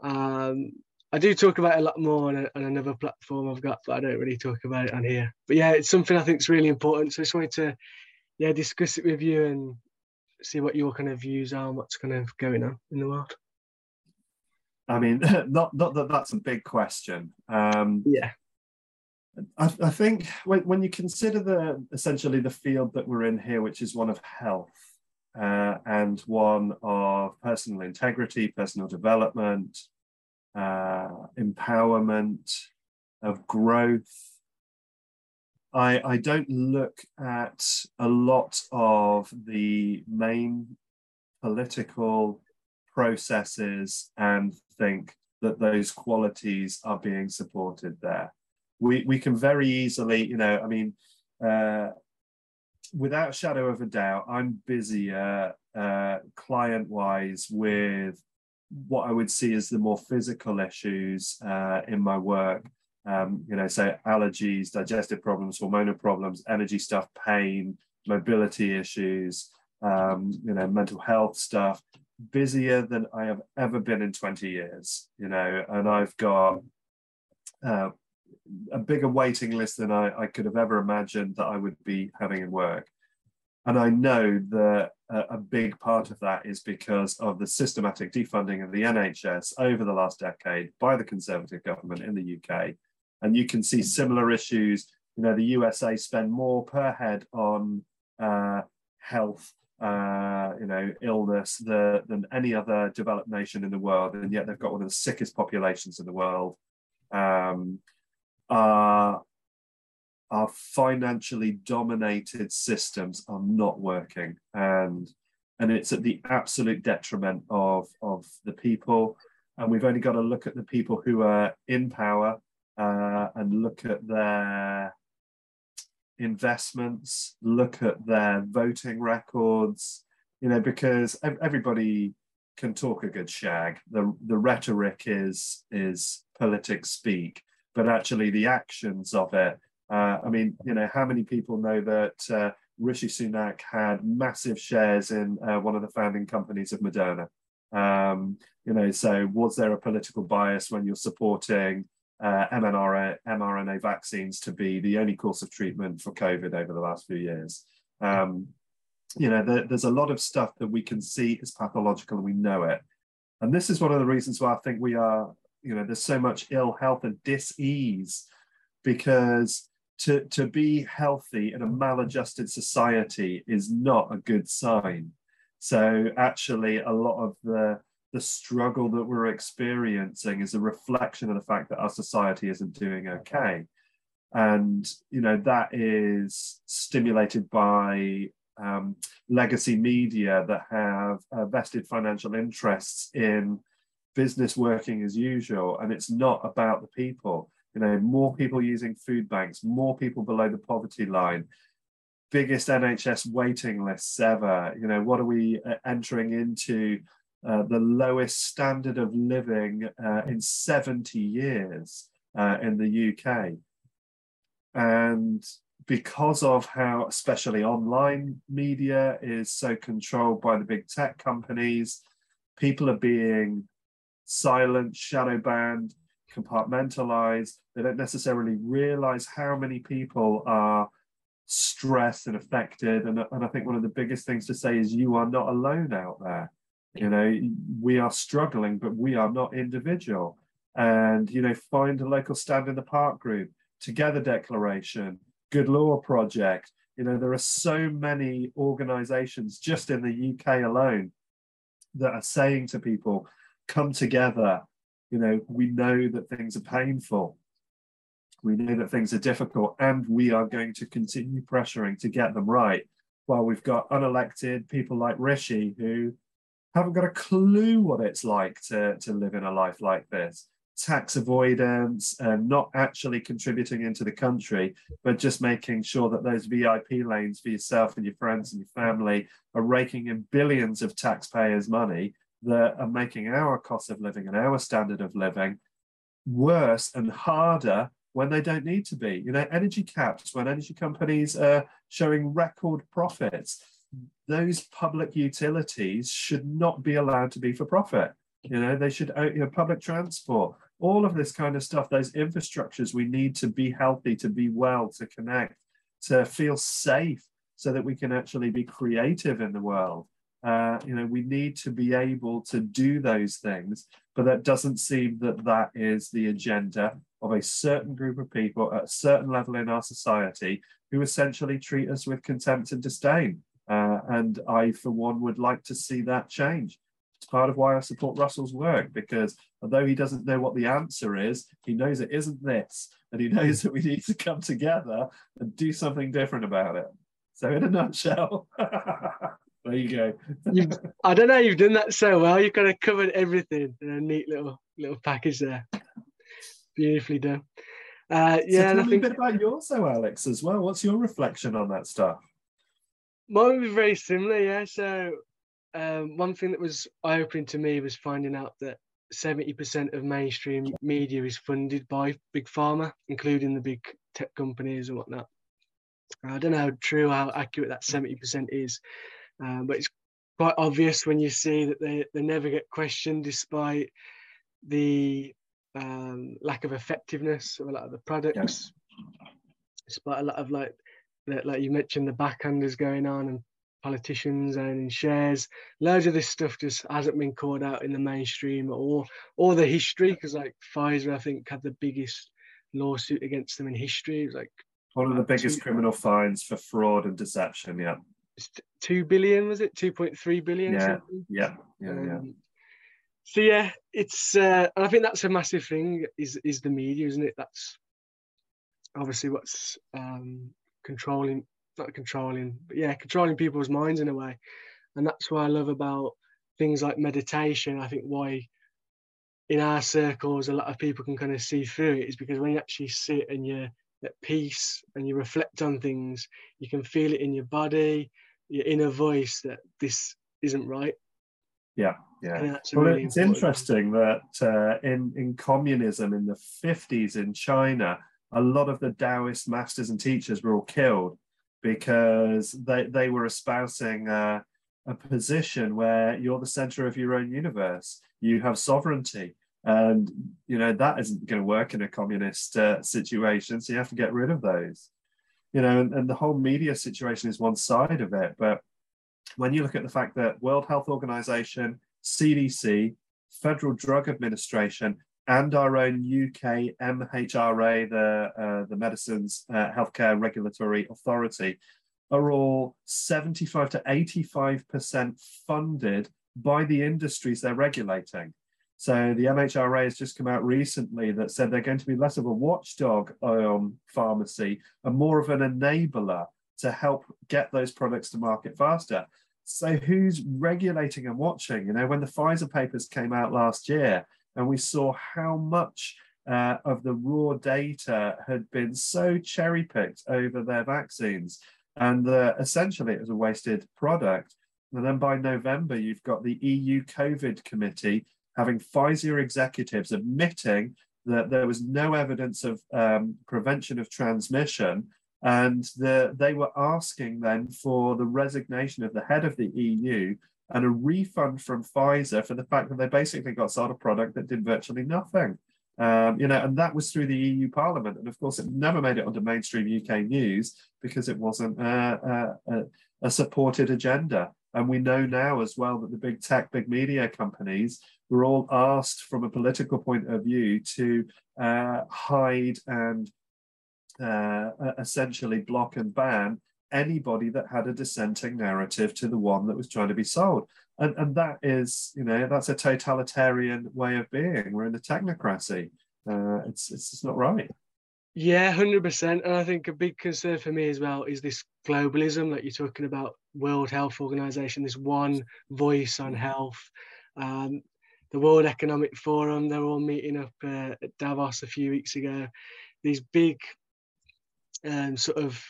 A: Um, I do talk about it a lot more on, a, on, another platform I've got, but I don't really talk about it on here. But yeah, it's something I think is really important. So I just wanted to, yeah, discuss it with you and see what your kind of views are and what's kind of going on in the world.
B: I mean, [laughs] not not that that's a big question. Um,
A: yeah.
B: I, I think when, when you consider the essentially the field that we're in here, which is one of health uh, and one of personal integrity, personal development, uh, empowerment, of growth. I, I don't look at a lot of the main political processes and think that those qualities are being supported there. We, we can very easily, you know, I mean, uh, without shadow of a doubt, I'm busier uh, client wise with what I would see as the more physical issues uh, in my work. Um, you know, so allergies, digestive problems, hormonal problems, energy stuff, pain, mobility issues, um, you know, mental health stuff. Busier than I have ever been in 20 years, you know, and I've got uh, a bigger waiting list than I, I could have ever imagined that I would be having in work. And I know that a, big part of that is because of the systematic defunding of the NHS over the last decade by the Conservative government in the UK. And you can see similar issues. You know, the USA spend more per head on uh, health, uh, you know, illness the, than any other developed nation in the world, and yet they've got one of the sickest populations in the world. Um, uh, our financially dominated systems are not working. And and it's at the absolute detriment of of the people. And we've only got to look at the people who are in power uh, and look at their investments look at their voting records you know because everybody can talk a good shag. The the rhetoric is is politics speak but actually the actions of it uh, I mean, you know, how many people know that uh, Rishi Sunak had massive shares in uh, one of the founding companies of Moderna? Um, you know, so was there a political bias when you're supporting uh, mRNA, mRNA vaccines to be the only course of treatment for COVID over the last few years? Um, you know, there, there's a lot of stuff that we can see as pathological and we know it. And this is one of the reasons why I think we are, you know, there's so much ill health and dis-ease because to, to be healthy in a maladjusted society is not a good sign. So actually, a lot of the the struggle that we're experiencing is a reflection of the fact that our society isn't doing okay, and you know that is stimulated by um, legacy media that have uh, vested financial interests in business working as usual, and it's not about the people you know, more people using food banks, more people below the poverty line, biggest NHS waiting lists ever. You know, what are we uh, entering into? Uh, the lowest standard of living uh, in 70 years uh, in the UK. And because of how, especially online media, is so controlled by the big tech companies, people are being silent, shadow banned, compartmentalize. They don't necessarily realize how many people are stressed and affected. And, and I think one of the biggest things to say is you are not alone out there. You know, we are struggling, but we are not individual. And, you know, find a local stand in the park group, together declaration, good law project. You know, there are so many organizations just in the UK alone that are saying to people, come together. You know, we know that things are painful. We know that things are difficult, and we are going to continue pressuring to get them right. While we've got unelected people like Rishi who haven't got a clue what it's like to, to live in a life like this. Tax avoidance and not actually contributing into the country, but just making sure that those VIP lanes for yourself and your friends and your family are raking in billions of taxpayers' money that are making our cost of living and our standard of living worse and harder when they don't need to be. You know, energy caps, when energy companies are showing record profits, those public utilities should not be allowed to be for profit. You know, they should, you know, public transport, all of this kind of stuff, those infrastructures, we need to be healthy, to be well, to connect, to feel safe so that we can actually be creative in the world. Uh, you know, we need to be able to do those things, but that doesn't seem that that is the agenda of a certain group of people at a certain level in our society who essentially treat us with contempt and disdain. Uh, and I, for one, would like to see that change. It's part of why I support Russell's work because although he doesn't know what the answer is, he knows it isn't this, and he knows that we need to come together and do something different about it. So, in a nutshell, [laughs] there you go.
A: I don't know. You've done that so well. You've kind of covered everything in a neat little little package there. Beautifully done. Uh, yeah,
B: so tell me think... a bit about yours, though, Alex, as well. What's your reflection on that stuff?
A: Mine was very similar, yeah. So um, one thing that was eye-opening to me was finding out that 70% of mainstream media is funded by big pharma, including the big tech companies and whatnot. I don't know how true, how accurate that 70% is, um, but it's quite obvious when you see that they, they never get questioned despite the um, lack of effectiveness of a lot of the products, yeah. despite a lot of like like you mentioned the backhanders going on and politicians owning shares. Loads of this stuff just hasn't been called out in the mainstream or or the history because like Pfizer I think had the biggest lawsuit against them in history. It was like
B: one of the biggest criminal fines for fraud and deception. Yeah,
A: two billion was it? Two point three billion.
B: Yeah, yeah, yeah, um, yeah.
A: So yeah, it's uh, I think that's a massive thing is is the media, isn't it? That's obviously what's um, controlling, not controlling, but yeah, controlling people's minds in a way. And that's what I love about things like meditation. I think why in our circles a lot of people can kind of see through it is because when you actually sit and you're at peace and you reflect on things, you can feel it in your body, your inner voice that this isn't right.
B: Yeah, yeah. Well, really it's interesting that uh, in in communism in the fifties in China, a lot of the Taoist masters and teachers were all killed because they, they were espousing uh, a position where you're the center of your own universe. You have sovereignty. And, you know, that isn't going to work in a communist uh, situation. So you have to get rid of those. You know, and, and the whole media situation is one side of it. But when you look at the fact that World Health Organization, CDC, Federal Drug Administration and our own UK MHRA, the, uh, the Medicines uh, Healthcare Regulatory Authority, are all 75 to 85% funded by the industries they're regulating. So the MHRA has just come out recently that said they're going to be less of a watchdog on pharmacy and more of an enabler to help get those products to market faster. So who's regulating and watching? You know, when the Pfizer papers came out last year, and we saw how much uh, of the raw data had been so cherry picked over their vaccines. And uh, essentially, it was a wasted product. And then by November, you've got the EU COVID committee having Pfizer executives admitting that there was no evidence of um, prevention of transmission. And the, they were asking then for the resignation of the head of the EU and a refund from Pfizer for the fact that they basically got sold a product that did virtually nothing. Um, you know, and that was through the EU Parliament, and of course, it never made it onto mainstream UK news because it wasn't a, a, a supported agenda. And we know now as well that the big tech, big media companies were all asked from a political point of view to uh, hide and uh, essentially block and ban anybody that had a dissenting narrative to the one that was trying to be sold. And, and that is, you know, that's a totalitarian way of being. We're in a technocracy. Uh, it's, it's just not right.
A: Yeah, 100%. And I think a big concern for me as well is this globalism that you're talking about, World Health Organization, this one voice on health. Um, the World Economic Forum, they're all meeting up uh, at Davos a few weeks ago. These big um, sort of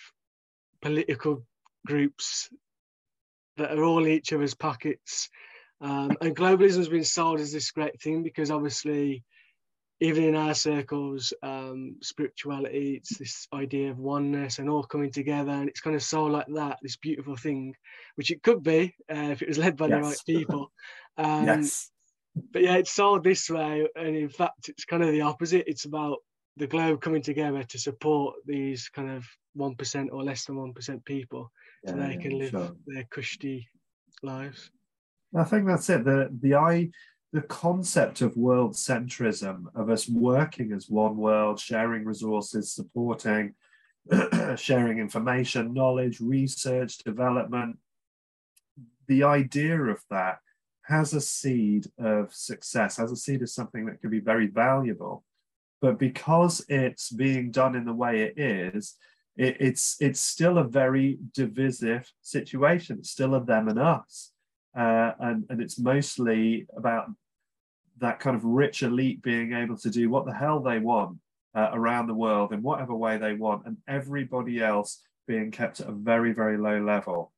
A: political groups that are all each other's pockets. Um, and globalism has been sold as this great thing because obviously, even in our circles, um, spirituality, it's this idea of oneness and all coming together. And it's kind of sold like that, this beautiful thing, which it could be uh, if it was led by yes. the right [laughs] people. Um, yes. But yeah, it's all this way. And in fact, it's kind of the opposite. It's about the globe coming together to support these kind of 1% or less than 1% people so they yeah, can live sure. their cushy lives.
B: I think that's it. The the I the concept of world centrism, of us working as one world, sharing resources, supporting, [clears throat] sharing information, knowledge, research, development. The idea of that has a seed of success, has a seed of something that can be very valuable. But because it's being done in the way it is, it, it's it's still a very divisive situation. It's still a them and us, uh, and and it's mostly about that kind of rich elite being able to do what the hell they want uh, around the world in whatever way they want, and everybody else being kept at a very very low level.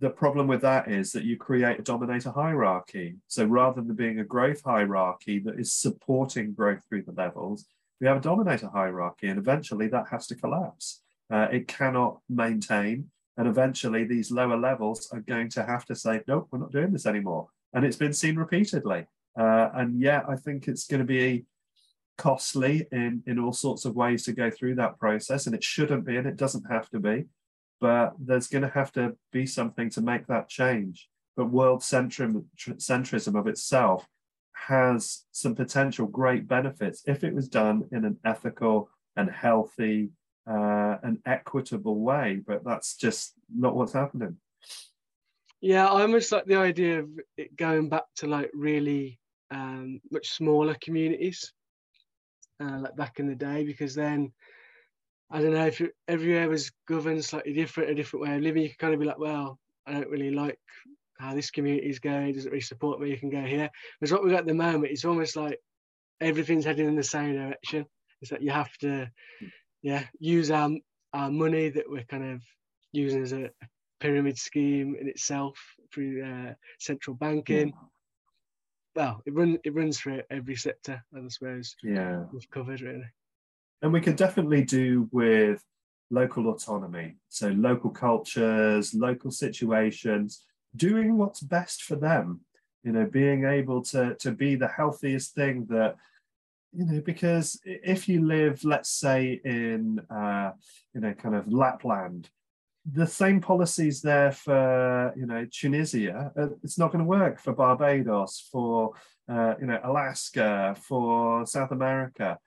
B: The problem with that is that you create a dominator hierarchy. So rather than being a growth hierarchy that is supporting growth through the levels, we have a dominator hierarchy, and eventually that has to collapse. Uh, it cannot maintain. And eventually, these lower levels are going to have to say, nope, we're not doing this anymore. And it's been seen repeatedly. Uh, and yeah, I think it's going to be costly in, in all sorts of ways to go through that process. And it shouldn't be, and it doesn't have to be. But there's going to have to be something to make that change. But world centrism, centrism of itself has some potential great benefits if it was done in an ethical and healthy uh, an equitable way, but that's just not what's happening.
A: Yeah, I almost like the idea of it going back to like really um, much smaller communities, uh, like back in the day, because then I don't know if everywhere was governed slightly different, a different way of living. You can kind of be like, well, I don't really like how this community is going. It doesn't really support me. You can go here. Whereas what we've got at the moment, it's almost like everything's heading in the same direction. It's like you have to yeah, use our, our money that we're kind of using as a pyramid scheme in itself through uh, central banking. Yeah. Well, it runs it runs through every sector, I suppose.
B: Yeah,
A: we've covered really.
B: And we can definitely do with local autonomy, so local cultures, local situations, doing what's best for them. You know, being able to to be the healthiest thing that you know, because if you live, let's say, in uh, you know, kind of Lapland, the same policies there for you know Tunisia, uh, it's not going to work for Barbados, for uh, you know Alaska, for South America.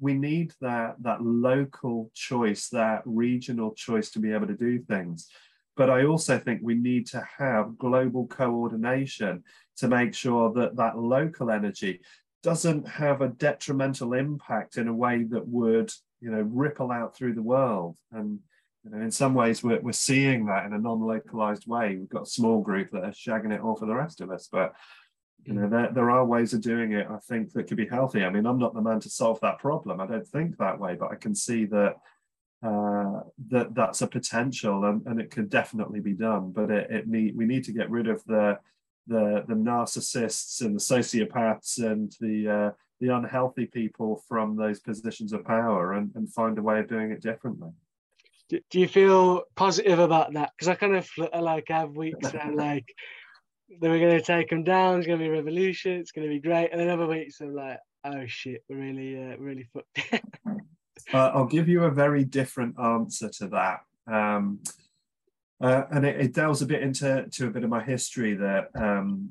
B: We need that that local choice, that regional choice to be able to do things. But I also think we need to have global coordination to make sure that that local energy doesn't have a detrimental impact in a way that would you know ripple out through the world and you know in some ways we're, we're seeing that in a non-localized way we've got a small group that are shagging it all for the rest of us but you know there, there are ways of doing it i think that could be healthy i mean i'm not the man to solve that problem i don't think that way but i can see that uh, that that's a potential and, and it could definitely be done but it, it need we need to get rid of the the the narcissists and the sociopaths and the uh, the unhealthy people from those positions of power and, and find a way of doing it differently.
A: Do, do you feel positive about that? Because I kind of like have weeks where like they were going to take them down. It's going to be revolution. It's going to be great. And then other weeks I'm like, oh shit, we're really, uh, really fucked. [laughs]
B: uh, I'll give you a very different answer to that. Um, uh, and it, it, delves a bit into to a bit of my history that um,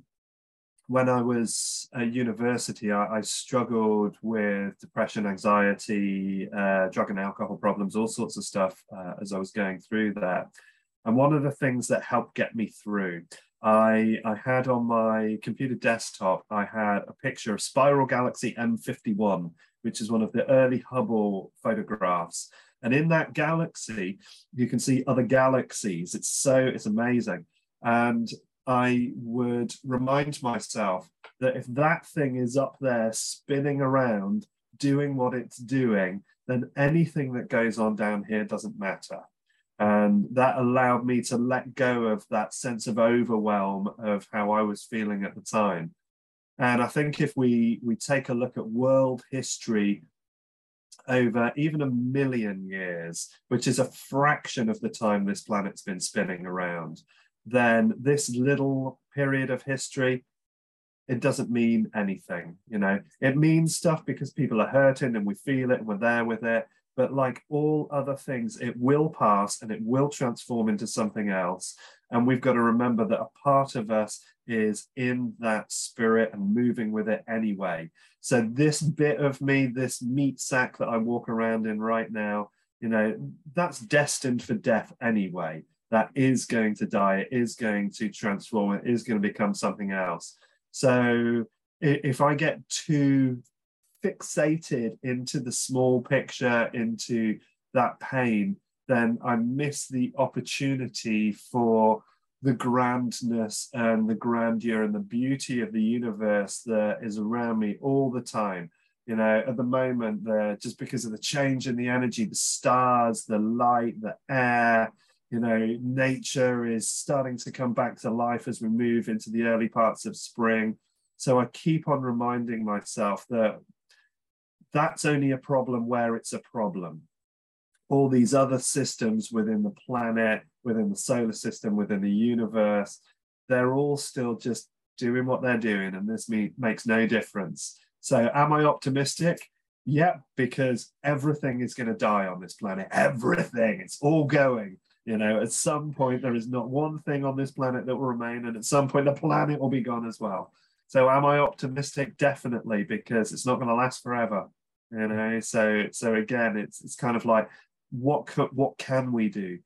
B: when I was at university, I, I struggled with depression, anxiety, uh, drug and alcohol problems, all sorts of stuff uh, as I was going through that. And one of the things that helped get me through, I, I had on my computer desktop, I had a picture of Spiral Galaxy M51, which is one of the early Hubble photographs. And in that galaxy, you can see other galaxies. It's so, it's amazing. And I would remind myself that if that thing is up there spinning around, doing what it's doing, then anything that goes on down here doesn't matter. And that allowed me to let go of that sense of overwhelm of how I was feeling at the time. And I think if we, we take a look at world history over even a million years, which is a fraction of the time this planet's been spinning around, then this little period of history, it doesn't mean anything. You know, it means stuff because people are hurting and we feel it and we're there with it. But like all other things, it will pass and it will transform into something else. And we've got to remember that a part of us is in that spirit and moving with it anyway. So, this bit of me, this meat sack that I walk around in right now, you know, that's destined for death anyway. That is going to die, it is going to transform, it is going to become something else. So, if I get too fixated into the small picture, into that pain, then I miss the opportunity for the grandness and the grandeur and the beauty of the universe that is around me all the time. You know, at the moment, there just because of the change in the energy, the stars, the light, the air, you know, nature is starting to come back to life as we move into the early parts of spring. So I keep on reminding myself that that's only a problem where it's a problem. All these other systems within the planet, within the solar system, within the universe, they're all still just doing what they're doing, and this makes no difference. So, am I optimistic? Yeah, because everything is going to die on this planet. Everything. It's all going. You know, at some point, there is not one thing on this planet that will remain, and at some point, the planet will be gone as well. So, am I optimistic? Definitely, because it's not going to last forever you know so so again it's it's kind of like what could, what can we do?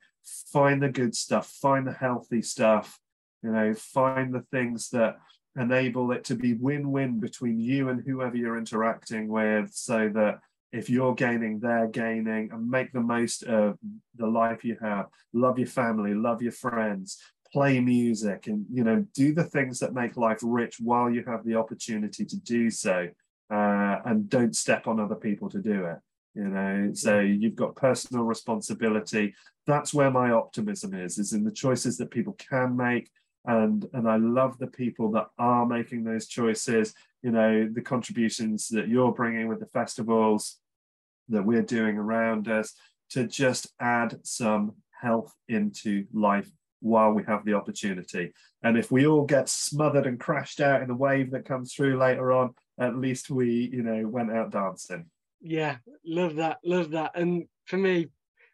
B: Find the good stuff find the healthy stuff you know find the things that enable it to be win-win between you and whoever you're interacting with so that if you're gaining they're gaining and make the most of the life you have. Love your family love your friends play music and you know do the things that make life rich while you have the opportunity to do so uh, and don't step on other people to do it you know? So you've got personal responsibility. That's where my optimism is is in the choices that people can make. And and i love the people that are making those choices you know the contributions that you're bringing with the festivals that we're doing around us to just add some health into life while we have the opportunity. And if we all get smothered and crashed out in the wave that comes through later on at least we, you know, went out dancing.
A: Yeah, love that, love that. And for me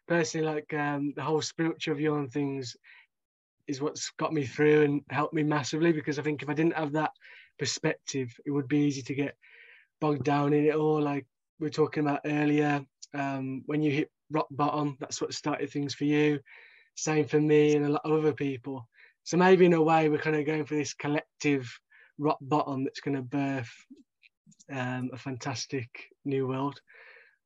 A: personally, like um, the whole spiritual view on things is what's got me through and helped me massively because I think if I didn't have that perspective, it would be easy to get bogged down in it all. Like we are talking about earlier, um, when you hit rock bottom, that's what started things for you. Same for me and a lot of other people. So maybe in a way, we're kind of going for this collective rock bottom that's going to birth um, a fantastic new world.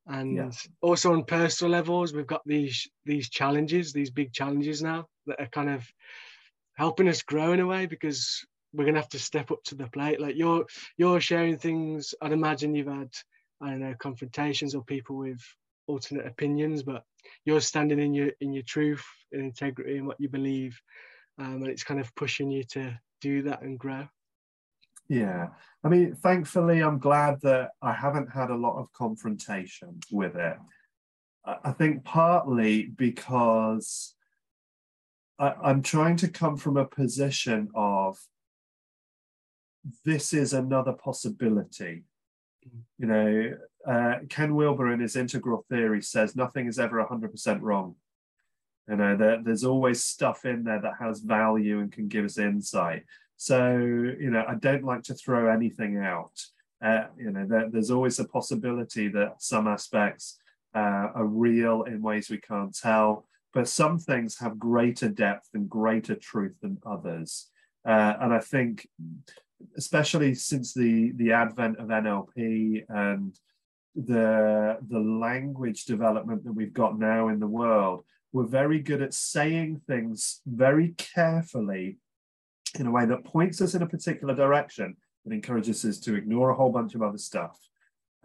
A: And yeah. also on personal levels, we've got these these challenges, these big challenges now that are kind of helping us grow in a way because we're gonna have to step up to the plate. Like you're you're sharing things. I'd imagine you've had I don't know confrontations or people with alternate opinions, but you're standing in your in your truth and integrity and what you believe, um, and it's kind of pushing you to do that and grow.
B: Yeah. I mean, thankfully, I'm glad that I haven't had a lot of confrontation with it. I think partly because I, I'm trying to come from a position of this is another possibility. You know, uh, Ken Wilber in his integral theory says nothing is ever 100% wrong. You know, there, there's always stuff in there that has value and can give us insight. So, you know, I don't like to throw anything out. Uh, you know, there, there's always a possibility that some aspects uh, are real in ways we can't tell, but some things have greater depth and greater truth than others. Uh, and I think, especially since the the advent of NLP and the the language development that we've got now in the world, we're very good at saying things very carefully in a way that points us in a particular direction and encourages us to ignore a whole bunch of other stuff.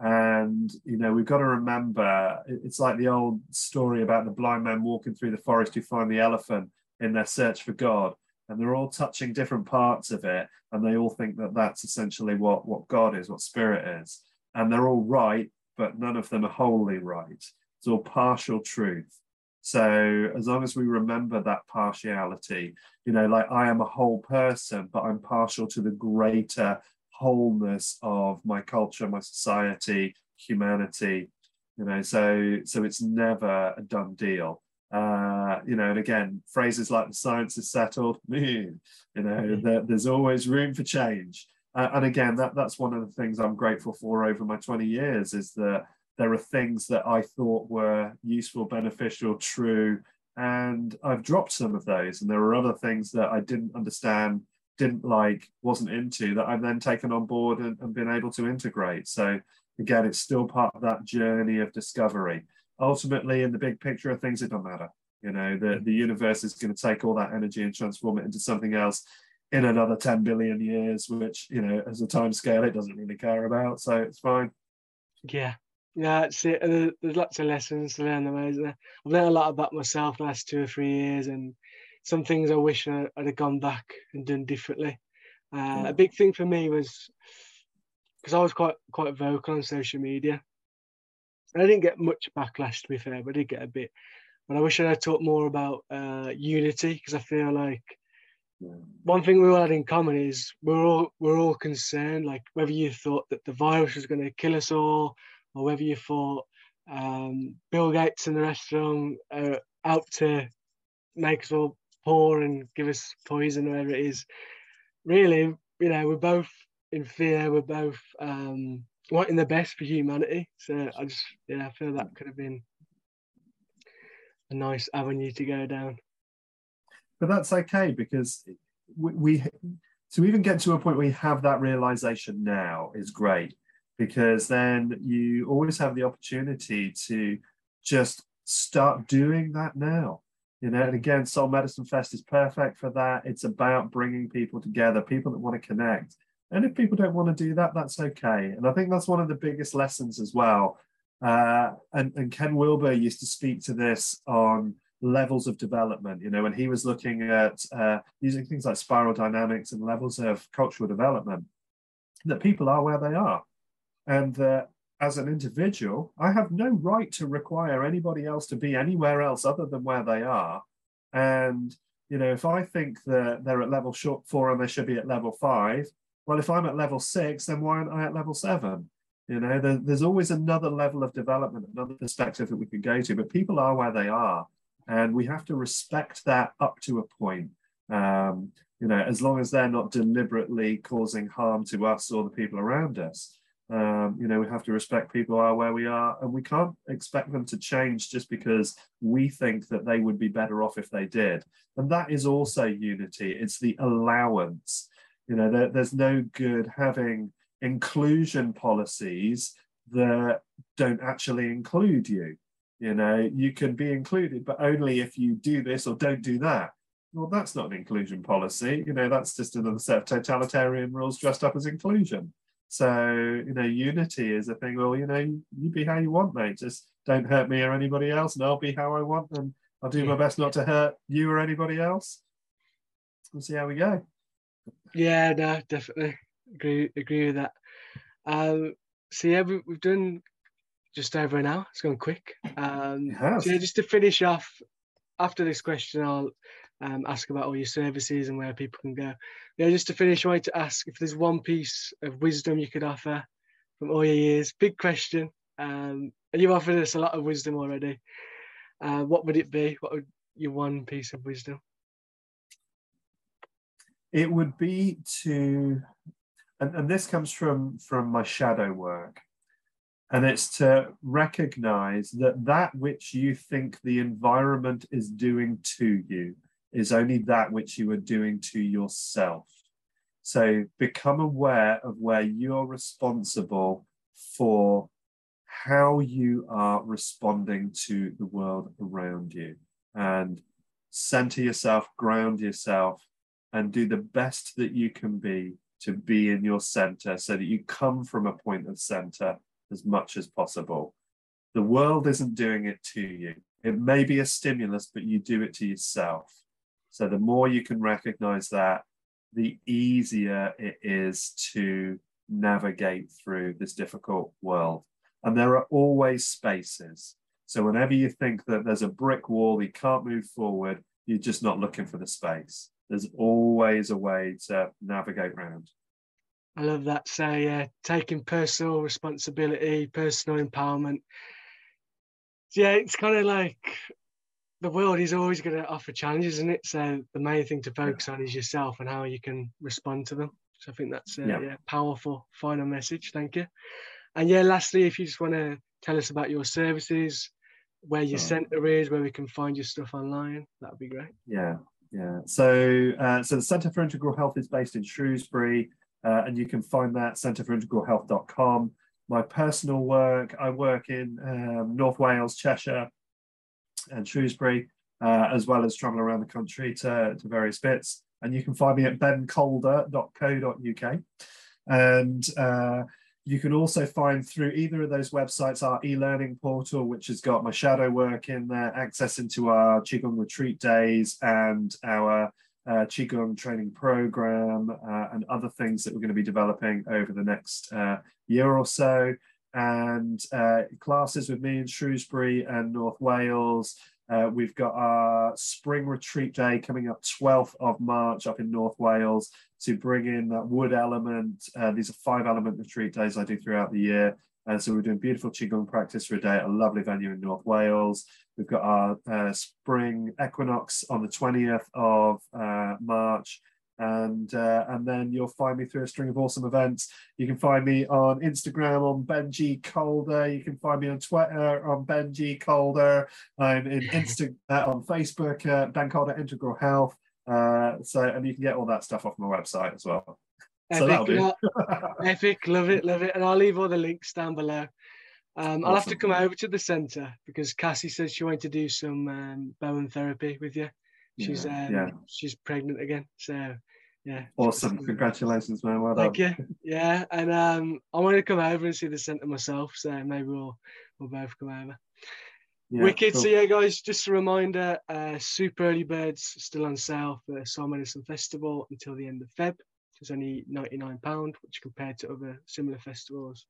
B: And you know, we've got to remember it's like the old story about the blind man walking through the forest who find the elephant in their search for God. And they're all touching different parts of it, and they all think that that's essentially what, what God is, what spirit is. And they're all right, but none of them are wholly right. It's all partial truth. So as long as we remember that partiality, you know, like I am a whole person, but I'm partial to the greater wholeness of my culture, my society, humanity. You know, so so it's never a done deal. Uh, you know, and again, phrases like the science is settled, [laughs] you know, mm-hmm. there, there's always room for change. Uh, and again, that that's one of the things I'm grateful for over my 20 years is that there are things that I thought were useful, beneficial, true, and I've dropped some of those. And there are other things that I didn't understand, didn't like, wasn't into that I've then taken on board and, and been able to integrate. So again, it's still part of that journey of discovery. Ultimately, in the big picture of things, it don't matter. You know, the, mm-hmm. the universe is going to take all that energy and transform it into something else in another 10 billion years, which, you know, as a time scale, it doesn't really care about. So it's fine.
A: Yeah, yeah, that's it. There's lots of lessons to learn, though, isn't there? I've learned a lot about myself the last two or three years, and some things I wish I, would have gone back and done differently. Uh. A big thing for me was because I was quite quite vocal on social media. I didn't get much backlash, to be fair, but I did get a bit. But I wish I had talked more about uh, unity because I feel like one thing we all had in common is we're all we're all concerned. Like whether you thought that the virus was going to kill us all, or whether you thought um, Bill Gates and the rest of them are out to make us all poor and give us poison, whatever it is. Really, you know, we're both in fear. We're both um, wanting the best for humanity. So I just, yeah, I feel that could have been a nice avenue to go down.
B: But that's okay because we, we to even get to a point where we have that realization now is great because then you always have the opportunity to just start doing that now. You know, and again, Soul Medicine Fest is perfect for that. It's about bringing people together, people that want to connect. And if people don't want to do that, that's okay. And I think that's one of the biggest lessons as well. Uh, and, and Ken Wilber used to speak to this on levels of development. You know, when he was looking at uh, using things like spiral dynamics and levels of cultural development, that people are where they are and that as an individual, I have no right to require anybody else to be anywhere else other than where they are. And you know, if I think that they're at level four and they should be at level five, well, if I'm at level six, then why aren't I at level seven? You know, there, there's always another level of development, another perspective that we could go to, but people are where they are. And we have to respect that up to a point. Um, you know, as long as they're not deliberately causing harm to us or the people around us. Um, you know, we have to respect people are where we are, and we can't expect them to change just because we think that they would be better off if they did. And that is also unity. It's the allowance. You know, there, there's no good having inclusion policies that don't actually include you. You know, you can be included, but only if you do this or don't do that. Well, that's not an inclusion policy. You know, that's just another set of totalitarian rules dressed up as inclusion. So, you know, unity is a thing, well, you know, you be how you want, mate. Just don't hurt me or anybody else, and I'll be how I want, and I'll do my best not to hurt you or anybody else. We'll see how we go.
A: Yeah, no, definitely agree agree with that. Um, so yeah, we, have done just over an hour. It's gone quick. Um, so yeah, just to finish off, after this question, I'll um, ask about all your services and where people can go. Yeah, just to finish, I wanted to ask if there's one piece of wisdom you could offer from all your years. Big question. Um, and you've offered us a lot of wisdom already. Uh, what would it be? What would your one piece of wisdom?
B: It would be to, and, and this comes from from my shadow work, and it's to recognize that that which you think the environment is doing to you is only that which you are doing to yourself. So become aware of where you're responsible for how you are responding to the world around you and center yourself, ground yourself, and do the best that you can be to be in your center so that you come from a point of center as much as possible. The world isn't doing it to you. It may be a stimulus, but you do it to yourself. So the more you can recognize that, the easier it is to navigate through this difficult world. And there are always spaces. So whenever you think that there's a brick wall, you can't move forward, you're just not looking for the space. There's always a way to navigate around.
A: I love that. So yeah, taking personal responsibility, personal empowerment. Yeah, it's kind of like the world is always going to offer challenges, isn't it? So the main thing to focus on is yourself and how you can respond to them. So I think that's a yeah. yeah. powerful final message. Thank you. And yeah, lastly, if you just want to tell us about your services, where your centre is, where we can find your stuff online, that would be great.
B: Yeah, yeah. So, uh, so the Centre for Integral Health is based in Shrewsbury, uh, and you can find that centreforintegralhealth.com. My personal work, I work in um, North Wales, Cheshire, and Shrewsbury, uh, as well as travel around the country to, to various bits. And you can find me at bencalder.co.uk. And uh, you can also find through either of those websites our e-learning portal, which has got my shadow work in there, access into our Qigong retreat days and our uh, Qigong training program uh, and other things that we're going to be developing over the next uh, year or so. And uh, classes with me in Shrewsbury and North Wales. Uh, we've got our spring retreat day coming up 12th of March up in North Wales to bring in that wood element. Uh, these are five element retreat days I do throughout the year. And so we're doing beautiful Qigong practice for a day at a lovely venue in North Wales. We've got our uh, spring equinox on the 20th of uh, March. And, uh, and then you'll find me through a string of awesome events. You can find me on Instagram on Benji Calder. You can find me on Twitter on Benji Calder. I'm in [laughs] Insta uh, on Facebook, uh, Ben Calder Integral Health. Uh, so, and you can get all that stuff off my website as well.
A: Epic, so [laughs] epic, love it, love it. And I'll leave all the links down below. Um, I'll have to come over to the centre because Cassie said she wanted to do some um, Bowen therapy with you. She's yeah, um, yeah. she's pregnant again, so yeah.
B: Awesome! Congratulations, man. Well
A: Thank you. Yeah, and um, I wanted to come over and see the centre myself, so maybe we'll we'll both come over. Yeah, Wicked. Cool. So yeah, guys, just a reminder: uh, super early birds still on sale for Soul Medicine Festival until the end of Feb. It's only ninety nine pound, which compared to other similar festivals,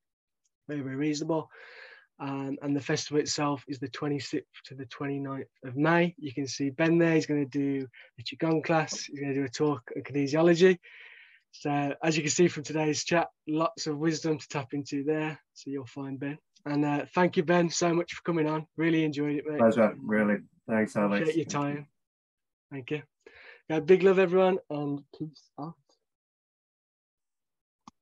A: very very reasonable. Um, and the festival itself is the 26th to the 29th of May. You can see Ben there. He's going to do a Qigong class. He's going to do a talk on kinesiology. So as you can see from today's chat, lots of wisdom to tap into there. So you'll find Ben. And uh, thank you, Ben, so much for coming on. Really enjoyed it, mate.
B: Pleasure, really. Thanks, Alex.
A: Appreciate your time. Thank you. Yeah, big love, everyone, and peace out.